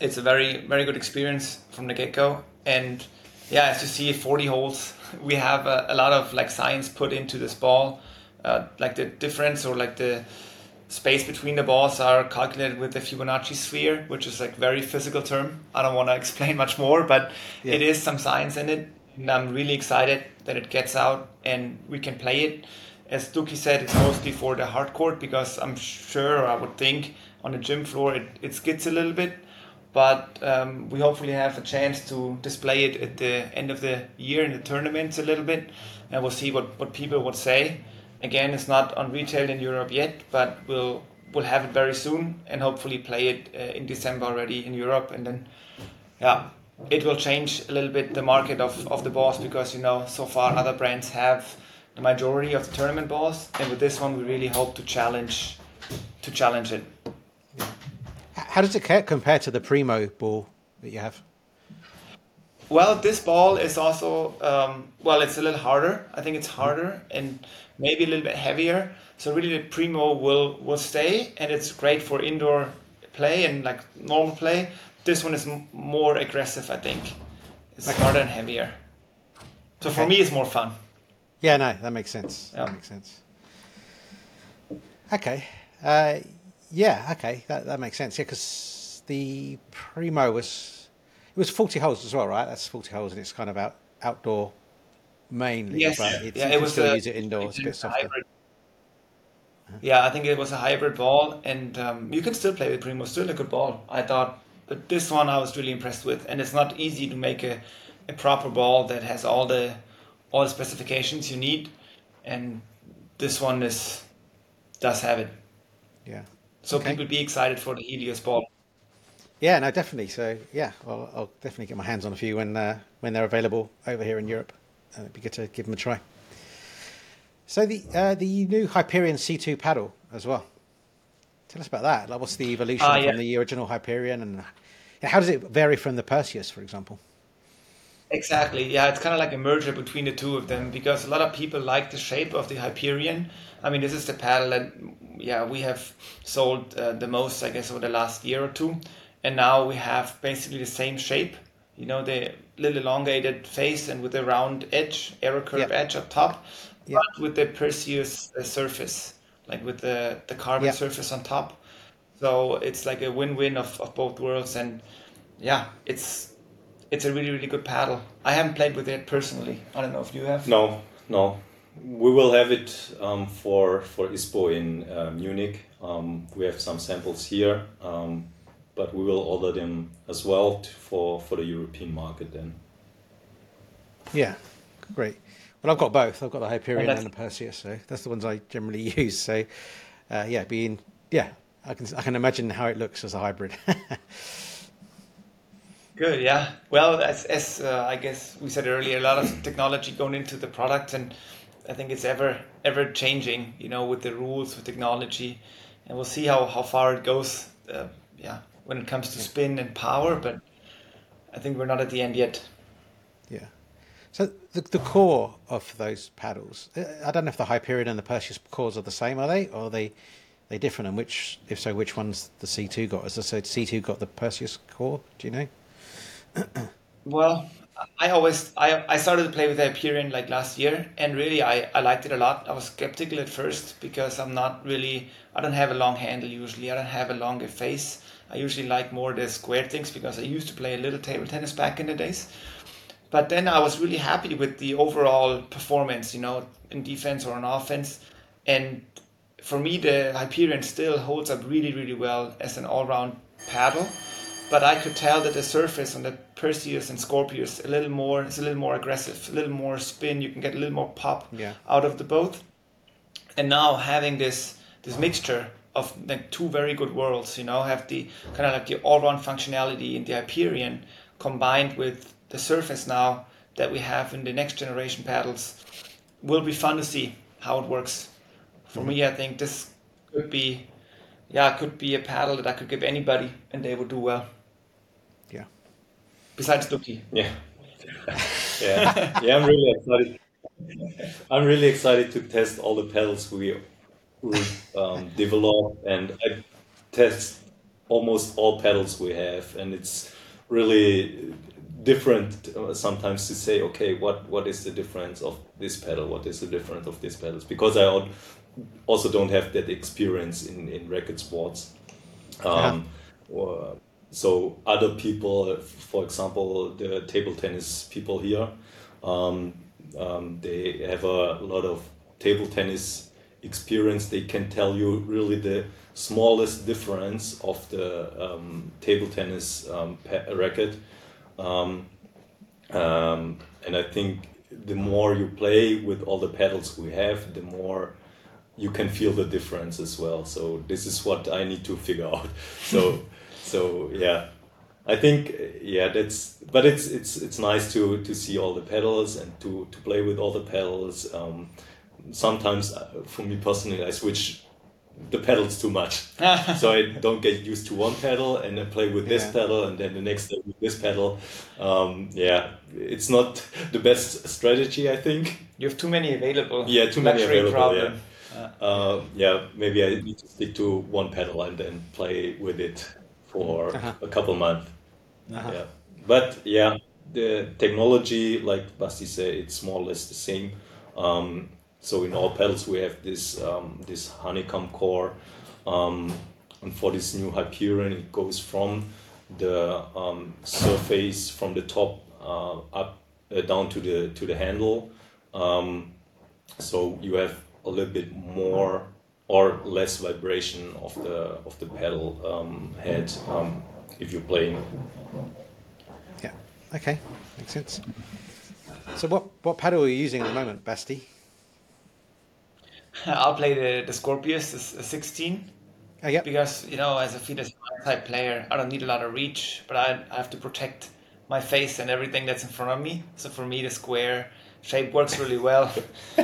it's a very very good experience from the get-go. And yeah as you see 40 holes (laughs) we have a, a lot of like science put into this ball uh, like the difference or like the space between the balls are calculated with the Fibonacci sphere, which is like very physical term. I don't want to (laughs) explain much more, but Yeah. it is some science in it. And I'm really excited that it gets out and we can play it. As Duki said, it's mostly for the hard court because I'm sure, I would think, on the gym floor it, it skids a little bit. But um, we hopefully have a chance to display it at the end of the year in the tournaments a little bit, and we'll see what, what people would say. Again, it's not on retail in Europe yet, but we'll we'll have it very soon, and hopefully play it uh, in December already in Europe, and then yeah, it will change a little bit the market of, of the balls because you know so far other brands have the majority of the tournament balls, and with this one we really hope to challenge to challenge it. How does it compare to the Primo ball that you have? Well, this ball is also um, well, it's a little harder. I think it's harder and maybe a little bit heavier. So really, the Primo will will stay, and it's great for indoor play and like normal play. This one is m- more aggressive. I think it's harder and heavier. So for me, it's more fun. Yeah, no, that makes sense. Yeah. That makes sense. Okay. Uh, yeah, okay, that, that makes sense. Yeah, because the Primo was it was forty holes as well, right? That's forty holes, and it's kind of out outdoor mainly. Yes, yeah, it was still a, use it indoors, a bit softer. hybrid. Yeah, I think it was a hybrid ball, and um, you can still play with Primo. Still a good ball, I thought. But this one I was really impressed with, and it's not easy to make a, a proper ball that has all the all the specifications you need, and this one is does have it. Yeah. So Okay. people be excited for the Helios ball. Yeah, no, definitely. So yeah, well, I'll definitely get my hands on a few when uh, when they're available over here in Europe. Uh, it'd be good to give them a try. So the uh, the new Hyperion C2 paddle as well. Tell us about that. Like, what's the evolution Ah, yeah. from the original Hyperion, and how does it vary from the Perseus, for example? Exactly. Yeah, it's kind of like a merger between the two of them because a lot of people like the shape of the Hyperion. I mean, this is the paddle that, yeah, we have sold uh, the most, I guess, over the last year or two. And now we have basically the same shape, you know, the little elongated face and with the round edge, arrow curve Yeah. edge up top, Yeah. but with the Perseus uh, surface, like with the, the carbon Yeah. surface on top. So it's like a win-win of, of both worlds. And yeah, it's it's a really really good paddle. I haven't played with it personally. I don't know if you have. No, no. We will have it um, for for ISPO in uh, Munich. Um, we have some samples here, um, but we will order them as well t- for for the European market then. Yeah, great. Well, I've got both. I've got the Hyperion that's- and the Perseus, so that's the ones I generally (laughs) use. So uh, yeah, being yeah, I can I can imagine how it looks as a hybrid. (laughs) Good, yeah. Well, as as uh, I guess we said earlier, a lot of technology going into the product, and I think it's ever ever changing. You know, with the rules, with technology, and we'll see how how far it goes. Uh, yeah, when it comes to spin and power, but I think we're not at the end yet. Yeah. So the, the core of those paddles, uh, I don't know if the Hyperion and the Perseus cores are the same, are they? Or are they they different? And which, if so, which one's the C2 got? As I said, C2 got the Perseus core. Do you know? Well, I always I, I started to play with the Hyperion like last year, and really I, I liked it a lot. I was skeptical at first because I'm not really I don't have a long handle usually. I don't have a longer face. I usually like more the square things because I used to play a little table tennis back in the days. But then I was really happy with the overall performance, you know, in defense or in offense. And for me, the Hyperion still holds up really, really well as an all-round paddle. But I could tell that the surface on the Perseus and Scorpeus a little more, it's a little more aggressive, a little more spin. You can get a little more pop Yeah. out of the both. And now having this this mixture of like two very good worlds, you know, have the kind of like the all-round functionality in the Hyperion combined with the surface now that we have in the next generation paddles will be fun to see how it works. For mm-hmm. me, I think this could be, yeah, could be a paddle that I could give anybody and they would do well. Yeah. Besides Duki. Yeah, (laughs) yeah, yeah. I'm really excited. I'm really excited to test all the pedals we we um, develop, and I test almost all pedals we have, and it's really different uh, sometimes to say okay what what is the difference of this pedal what is the difference of this pedals because i also don't have that experience in in racket sports um, or, so other people for example the table tennis people here um, um, they have a lot of table tennis experience they can tell you really the smallest difference of the um, table tennis um, racket um, um, and I think the more you play with all the pedals we have, the more you can feel the difference as well. So this is what I need to figure out. (laughs) So, so yeah, I think yeah that's but it's it's it's nice to to see all the pedals and to to play with all the pedals. Um, sometimes uh, for me personally, I switch the pedals too much. (laughs) so I don't get used to one pedal and then play with this yeah. pedal and then the next day with this pedal. Um, yeah, it's not the best strategy, I think. You have too many available. Yeah, too many available. Problem. Yeah. Uh, yeah, maybe I need to stick to one pedal and then play with it for uh-huh. a couple months. Uh-huh. Yeah, but yeah, the technology, like Basti said, it's more or less the same. Um, so in all pedals we have this um, this honeycomb core, um, and for this new Hyperion it goes from the um, surface from the top uh, up uh, down to the to the handle. Um, so you have a little bit more or less vibration of the of the pedal um, head um, if you're playing. Yeah. Okay. Makes sense. So what what pedal are you using at the moment, Basti? (laughs) I'll play the, the Scorpeus, the 16. Oh, yeah. Because, you know, as a fitness type player, I don't need a lot of reach, but I, I have to protect my face and everything that's in front of me. So for me, the square shape works really well. (laughs)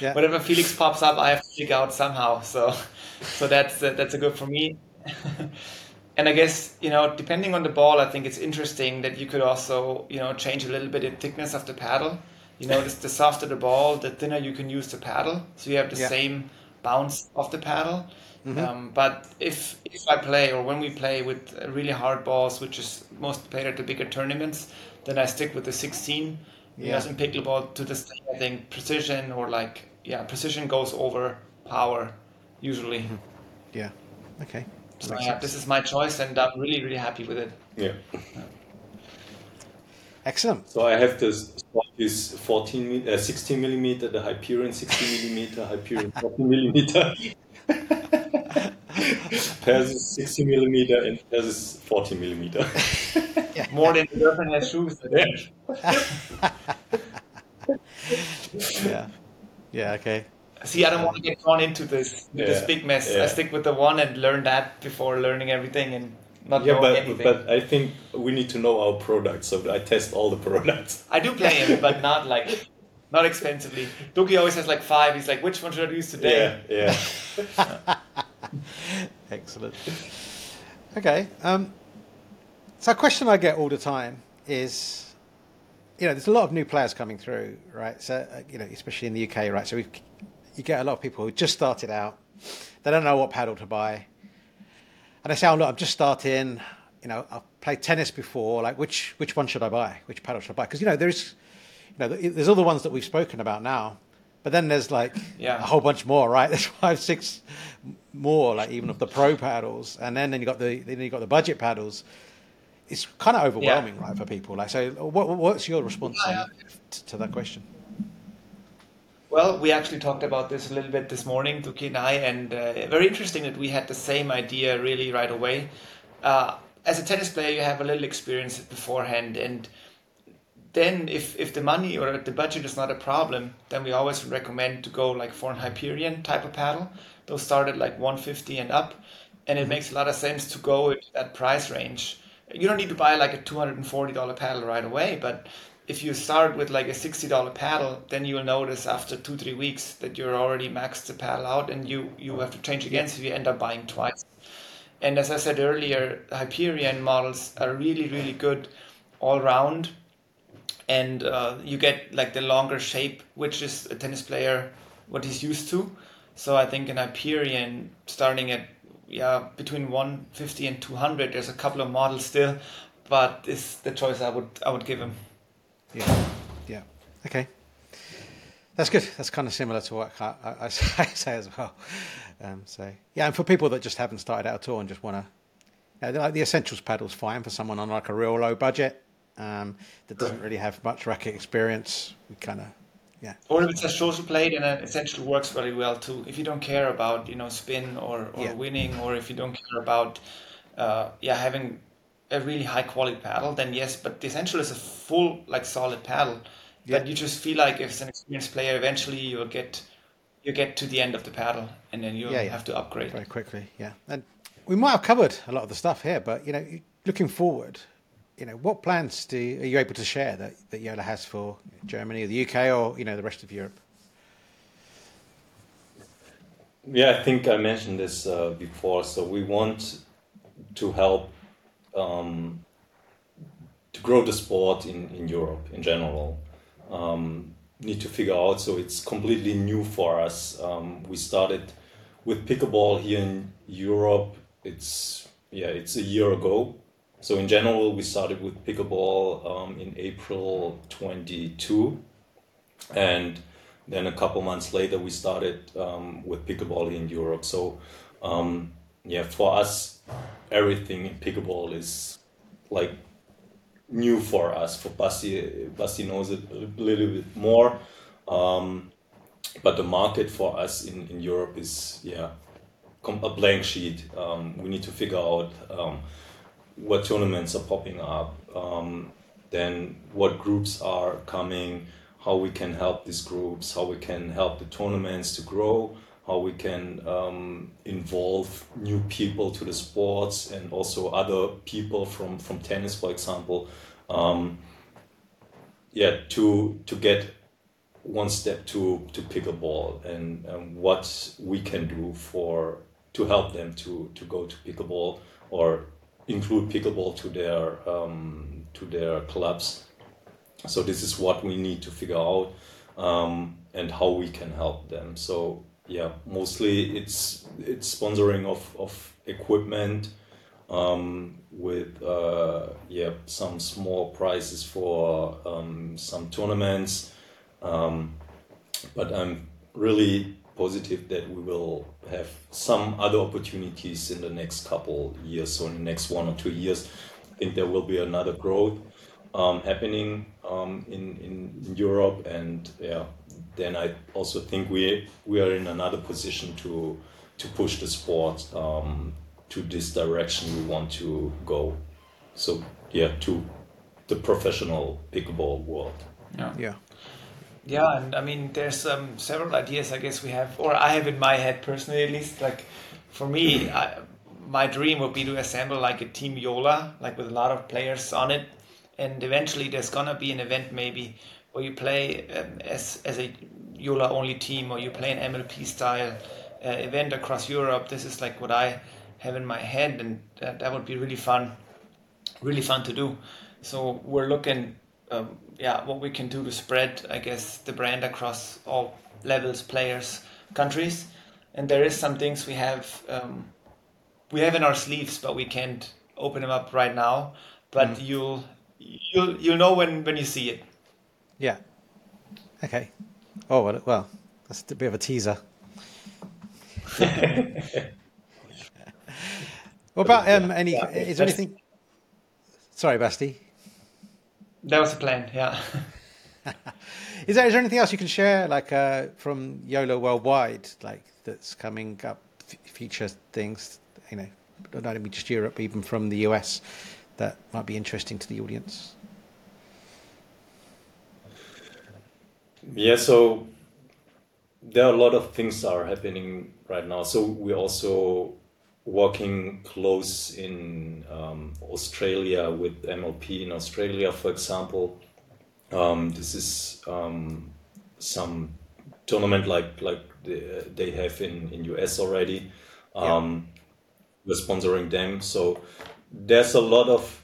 yeah. (laughs) Whatever Felix pops up, I have figure out somehow. (laughs) So, so that's uh, that's a good for me. (laughs) and I guess you know, depending on the ball, I think it's interesting that you could also you know change a little bit the thickness of the paddle. You know, the softer the ball, the thinner you can use the paddle. So you have the yeah. same bounce of the paddle. Mm-hmm. Um, but if if I play or when we play with really hard balls, which is most played at the bigger tournaments, then I stick with the 16. Yeah. Because in pickleball, to the day, I think precision or like yeah, precision goes over power usually. Mm-hmm. Yeah. Okay. So yeah, this is my choice, and I'm really really happy with it. Yeah. (laughs) Excellent. So I have this this 14 uh, 16 millimeter, the Hyperion 16 millimeter, Hyperion (laughs) 14 millimeter. (laughs) Perseus 60 millimeter and Perseus 40 millimeter. yeah. More than the girlfriend has shoes. yeah. Yeah. Okay. See, I don't want to get drawn into this yeah. this big mess. Yeah. I stick with the one and learn that before learning everything and not yeah, but, anything. but I think we need to know our products, so I test all the (laughs) products. I do play it, but not like not expensively. Duki always has like five. He's like, which one should I use today? Yeah, yeah. (laughs) Excellent. Okay. Um, so a question I get all the time is, you know, there's a lot of new players coming through, right? So uh, you know, especially in the UK, right? So we, you get a lot of people who just started out. They don't know what paddle to buy and they say, oh, look, I'm just starting. You know, I've played tennis before. Like, which which one should I buy? Which paddle should I buy? Because you know, there's you know, there's all the ones that we've spoken about now, but then there's like yeah. a whole bunch more, right? (laughs) There's five, six more, like even of the pro paddles, and then then you got the then you got the budget paddles. It's kind of overwhelming, yeah. right, for people. Like, so what, what's your response yeah. to, to that question? Well, we actually talked about this a little bit this morning, Duki and I, and uh, very interesting that we had the same idea really right away. Uh, as a tennis player, you have a little experience beforehand, and then if, if the money or the budget is not a problem, then we always recommend to go like for an Hyperion type of paddle. Those start at like 150 and up, and it mm-hmm. makes a lot of sense to go at that price range. You don't need to buy like a $240 paddle right away, but if you start with like a $60 paddle, then you'll notice after two, three weeks that you're already maxed the paddle out and you, you have to change again. So you end up buying twice. And as I said earlier, Hyperion models are really, really good all round. And uh, you get like the longer shape, which is a tennis player what he's used to. So I think an Hyperion starting at yeah between 150 and 200, there's a couple of models still but it's the choice I would I would give him. Yeah, yeah, okay. That's good. That's kind of similar to what I, I, (laughs) I say as well. Um, so yeah, and for people that just haven't started out at all and just want to, you know, like the essentials paddle's fine for someone on like a real low budget um, that doesn't really have much racket experience. We kind of yeah. Or if it's a social play, then it essentially works very well too. If you don't care about you know spin or, or Yeah. winning, or if you don't care about uh, yeah having a really high quality paddle, then yes. But the essential is a full like solid paddle. Yeah. But you just feel like if it's an experienced player, eventually you'll get you get to the end of the paddle, and then you'll Yeah, yeah. have to upgrade. very quickly. Yeah, and we might have covered a lot of the stuff here, but you know, looking forward, you know, what plans do are you able to share that that Joola has for Germany, or the UK, or you know, the rest of Europe? Yeah, I think I mentioned this uh, before. So we want to help um, to grow the sport in, in Europe in general. Um, need to figure out. So it's completely new for us. Um, we started with pickleball here in Europe. It's yeah, it's a year ago. So in general, we started with pickleball um, in April twenty two, and then a couple months later we started um, with pickleball in Europe. So um, yeah, for us, everything in pickleball is like new for us. For Basti, Basti knows it a little bit more, um, but the market for us in, in Europe is yeah a blank sheet. Um, we need to figure out um, what tournaments are popping up, um, then what groups are coming, how we can help these groups, how we can help the tournaments to grow, how we can um, involve new people to the sports and also other people from, from tennis, for example. Um, yeah, to to get one step to to pickleball and, and what we can do for to help them to to go to pickleball or include pickleball to their um, to their clubs. So this is what we need to figure out um, and how we can help them. So yeah, mostly it's it's sponsoring of of equipment um, with uh, yeah some small prizes for um, some tournaments. Um, but I'm really positive that we will have some other opportunities in the next couple years. So in the next one or two years, I think there will be another growth um, happening um, in, in Europe, and yeah, then I also think we we are in another position to to push the sport um, to this direction we want to go. So yeah, to the professional pickleball world. Yeah. Yeah, Yeah, and I mean, there's um, several ideas I guess we have, or I have in my head personally at least. Like, for me, I, my dream would be to assemble like a team Joola, like with a lot of players on it, and eventually there's gonna be an event maybe where you play um, as as a Joola only team, or you play an MLP style uh, event across Europe. This is like what I have in my head, and that, that would be really fun really fun to do. So we're looking, um, yeah, what we can do to spread, I guess, the brand across all levels, players, countries. And there is some things we have, um, we have in our sleeves, but we can't open them up right now. But you'll, you'll, you'll know when when you see it. yeah. Okay. Oh well, well, that's a bit of a teaser. (laughs) what about um, any? Is there anything? Sorry, Basti. That was the plan. Yeah. (laughs) Is there is there anything else you can share, like uh, from Joola worldwide, like that's coming up, f- future things, you know, not only just Europe, even from the US, that might be interesting to the audience? Yeah, so there are a lot of things that are happening right now. So we're also working close in um, Australia with MLP in Australia, for example. Um, this is um, some tournament like like the, they have in in US already. Um, We're sponsoring them, so there's a lot of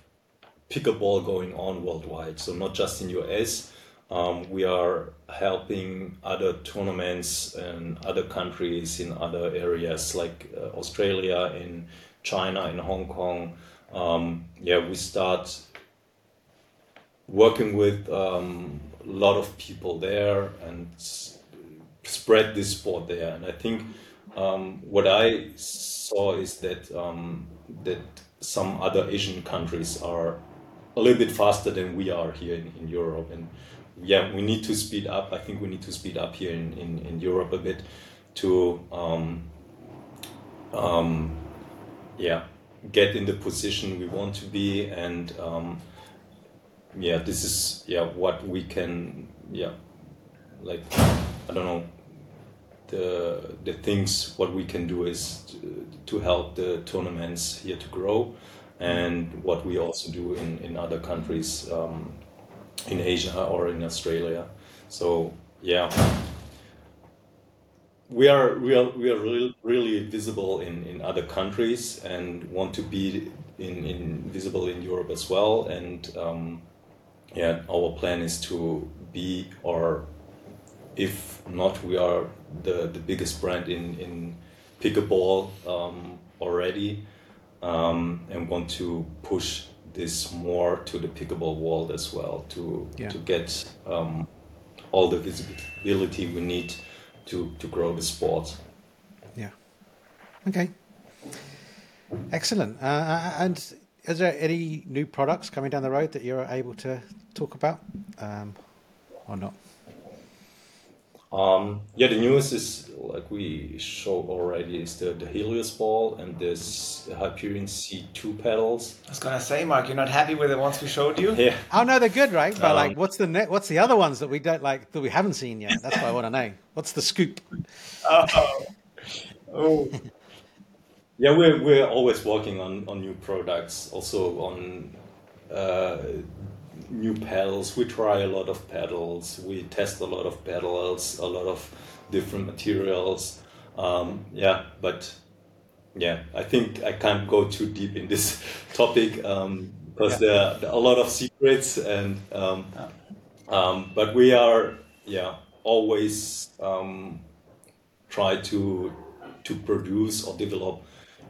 pickleball going on worldwide. So not just in US. Um, we are helping other tournaments in other countries in other areas like uh, Australia, in China, in Hong Kong. Um, yeah, we start working with um, a lot of people there and s- spread this sport there. And I think um, what I saw is that um, that some other Asian countries are a little bit faster than we are here in, in Europe. And yeah, we need to speed up. I think we need to speed up here in, in, in Europe a bit to um, um, yeah get in the position we want to be and um, yeah this is yeah what we can yeah like I don't know the the things what we can do is to, to help the tournaments here to grow and what we also do in, in other countries um, in Asia or in Australia. So yeah. We are we are we are really, really visible in, in other countries and want to be in, in visible in Europe as well. And um, yeah our plan is to be or if not we are the, the biggest brand in, in pickleball um, already um, and want to push this more to the pickleball world as well to Yeah. to get um, all the visibility we need to, to grow the sport. Yeah. Okay. Excellent. Uh, and is there any new products coming down the road that you're able to talk about, um, or not? Um, yeah, the newest is like we showed already is the, the Helios ball and this Hyperion C2 pedals. I was gonna say, Mark, you're not happy with the ones we showed you? Yeah, Oh no, they're good, right? But like, Um, what's the net? What's the other ones that we don't like that we haven't seen yet? That's what I want to know. What's the scoop? Oh, oh. (laughs) yeah, we're we're always working on on new products, also on uh, new pedals. We try a lot of pedals. We test a lot of pedals, a lot of different materials. Um, yeah, but yeah, I think I can't go too deep in this (laughs) topic um, because there, are, there are a lot of secrets and. Um, um, but we are yeah always um, try to to produce or develop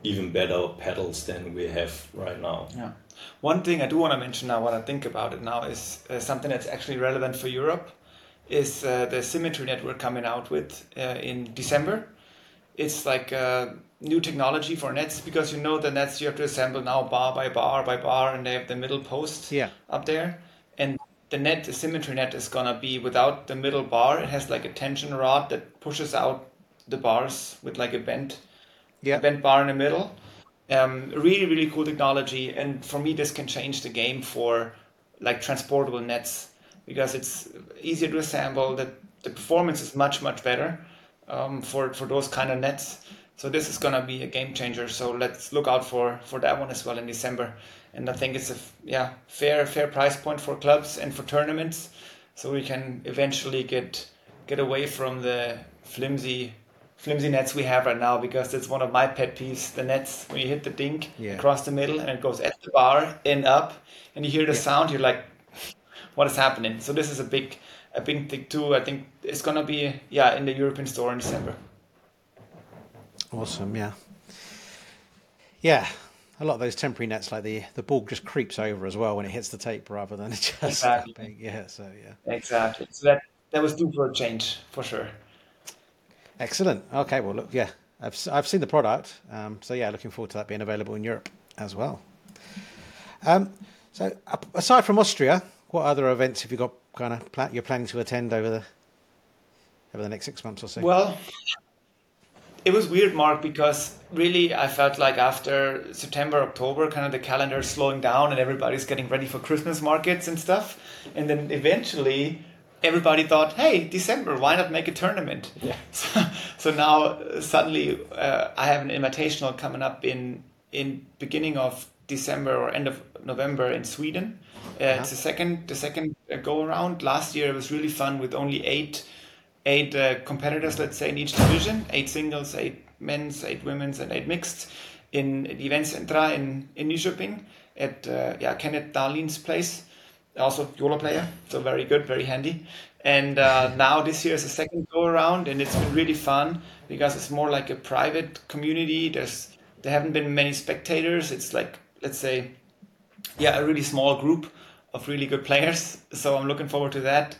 even better pedals than we have right now. Yeah. One thing I do want to mention now, what I think about it now, is uh, something that's actually relevant for Europe, is uh, the symmetry net we're coming out with uh, in December. It's like uh, new technology for nets because you know the nets you have to assemble now bar by bar by bar, and they have the middle post Yeah. up there, and the net, the symmetry net, is gonna be without the middle bar. It has like a tension rod that pushes out the bars with like a bent Yeah. bent bar in the middle. Um, really, really cool technology, and for me, this can change the game for like transportable nets because it's easier to assemble. That the performance is much, much better um, for for those kind of nets. So this is gonna be a game changer. So let's look out for for that one as well in December. And I think it's a yeah fair fair price point for clubs and for tournaments, so we can eventually get get away from the flimsy flimsy nets we have right now because it's one of my pet peeves. The nets when you hit the dink Yeah. across the middle and it goes at the bar and up, and you hear the sound, you're like, what is happening? So this is a big a big thing too. I think it's gonna be yeah in the European store in December. Awesome. Yeah. Yeah. A lot of those temporary nets, like the the ball just creeps over as well when it hits the tape, rather than it (laughs) just Exactly. snapping. Yeah. So yeah. Exactly. So that that was due for a change for sure. Excellent. Okay. Well, look. Yeah. I've I've seen the product. Um, so yeah, looking forward to that being available in Europe as well. Um, so aside from Austria, what other events have you got kind of you're planning to attend over the over the next six months or so? Well, it was weird, Mark, because really I felt like after September, October, kind of the calendar slowing down and everybody's getting ready for Christmas markets and stuff. And then eventually everybody thought, hey, December, why not make a tournament? Yeah. (laughs) So, so now uh, suddenly uh, I have an invitational coming up in in beginning of December or end of November in Sweden. Uh, It's the second the second uh, go around. Last year it was really fun with only eight eight uh, competitors, let's say in each division, eight singles, eight men's, eight women's, and eight mixed in the event center in in Nyköping at uh, yeah Kenneth Darlene's place also Joola player, so very good, very handy. And uh, (laughs) now this year is the second go around, and it's been really fun because it's more like a private community. There's there haven't been many spectators. It's like let's say, yeah, a really small group of really good players. So I'm looking forward to that.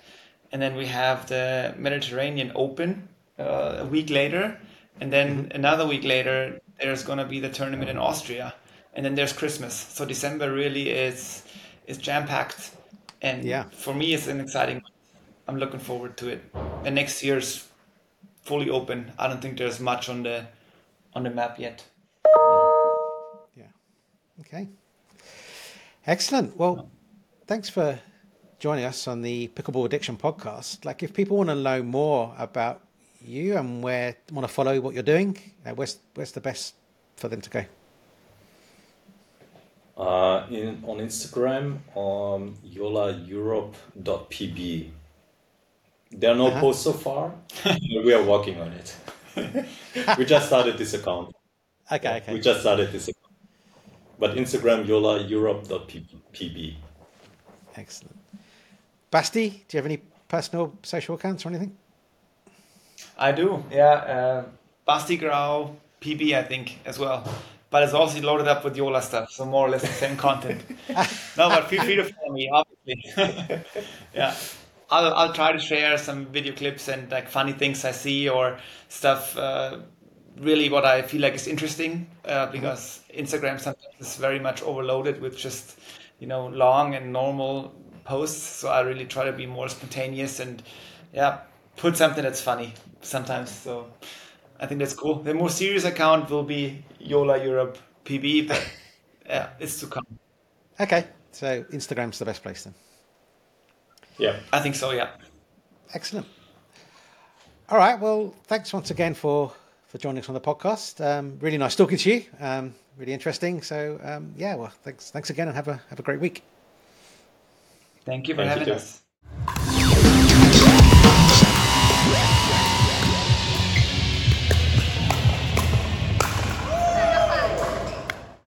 And then we have the Mediterranean Open uh, a week later, and then mm-hmm. another week later there's going to be the tournament in Austria, and then there's Christmas. So December really is is jam packed, and yeah. for me it's an exciting. I'm looking forward to it. And next year's fully open. I don't think there's much on the on the map yet. Yeah. Okay. Excellent. Well, thanks for joining us on the Pickleball Addiction podcast. Like, if people want to know more about you and where want to follow what you're doing, uh, where's where's the best for them to go? Uh, in on Instagram on joolaeurope.pb. There are no uh-huh. posts so far. we are working on it. (laughs) we just started this account. Okay, okay. We just started this account. But Instagram joolaeurope.pb. Excellent. Basti, do you have any personal social accounts or anything? I do, yeah. Uh, Basti Grau PB, I think, as well. But it's also loaded up with Joola stuff, so more or less the same content. (laughs) no, but feel free to follow me, obviously. (laughs) yeah. I'll, I'll try to share some video clips and like funny things I see or stuff. Uh, really, what I feel like is interesting uh, because Instagram sometimes is very much overloaded with just you know long and normal posts. So I really try to be more spontaneous and yeah, put something that's funny sometimes. So I think that's cool. The more serious account will be Joola Europe PB, but (laughs) yeah, it's to come. Okay, so Instagram's the best place then. Yeah, I think so. Yeah. Excellent. All right. Well, thanks once again for for joining us on the podcast. Um, really nice talking to you. Um, really interesting. So um, yeah, well, thanks thanks again, and have a have a great week. Thank you for Thank having you us.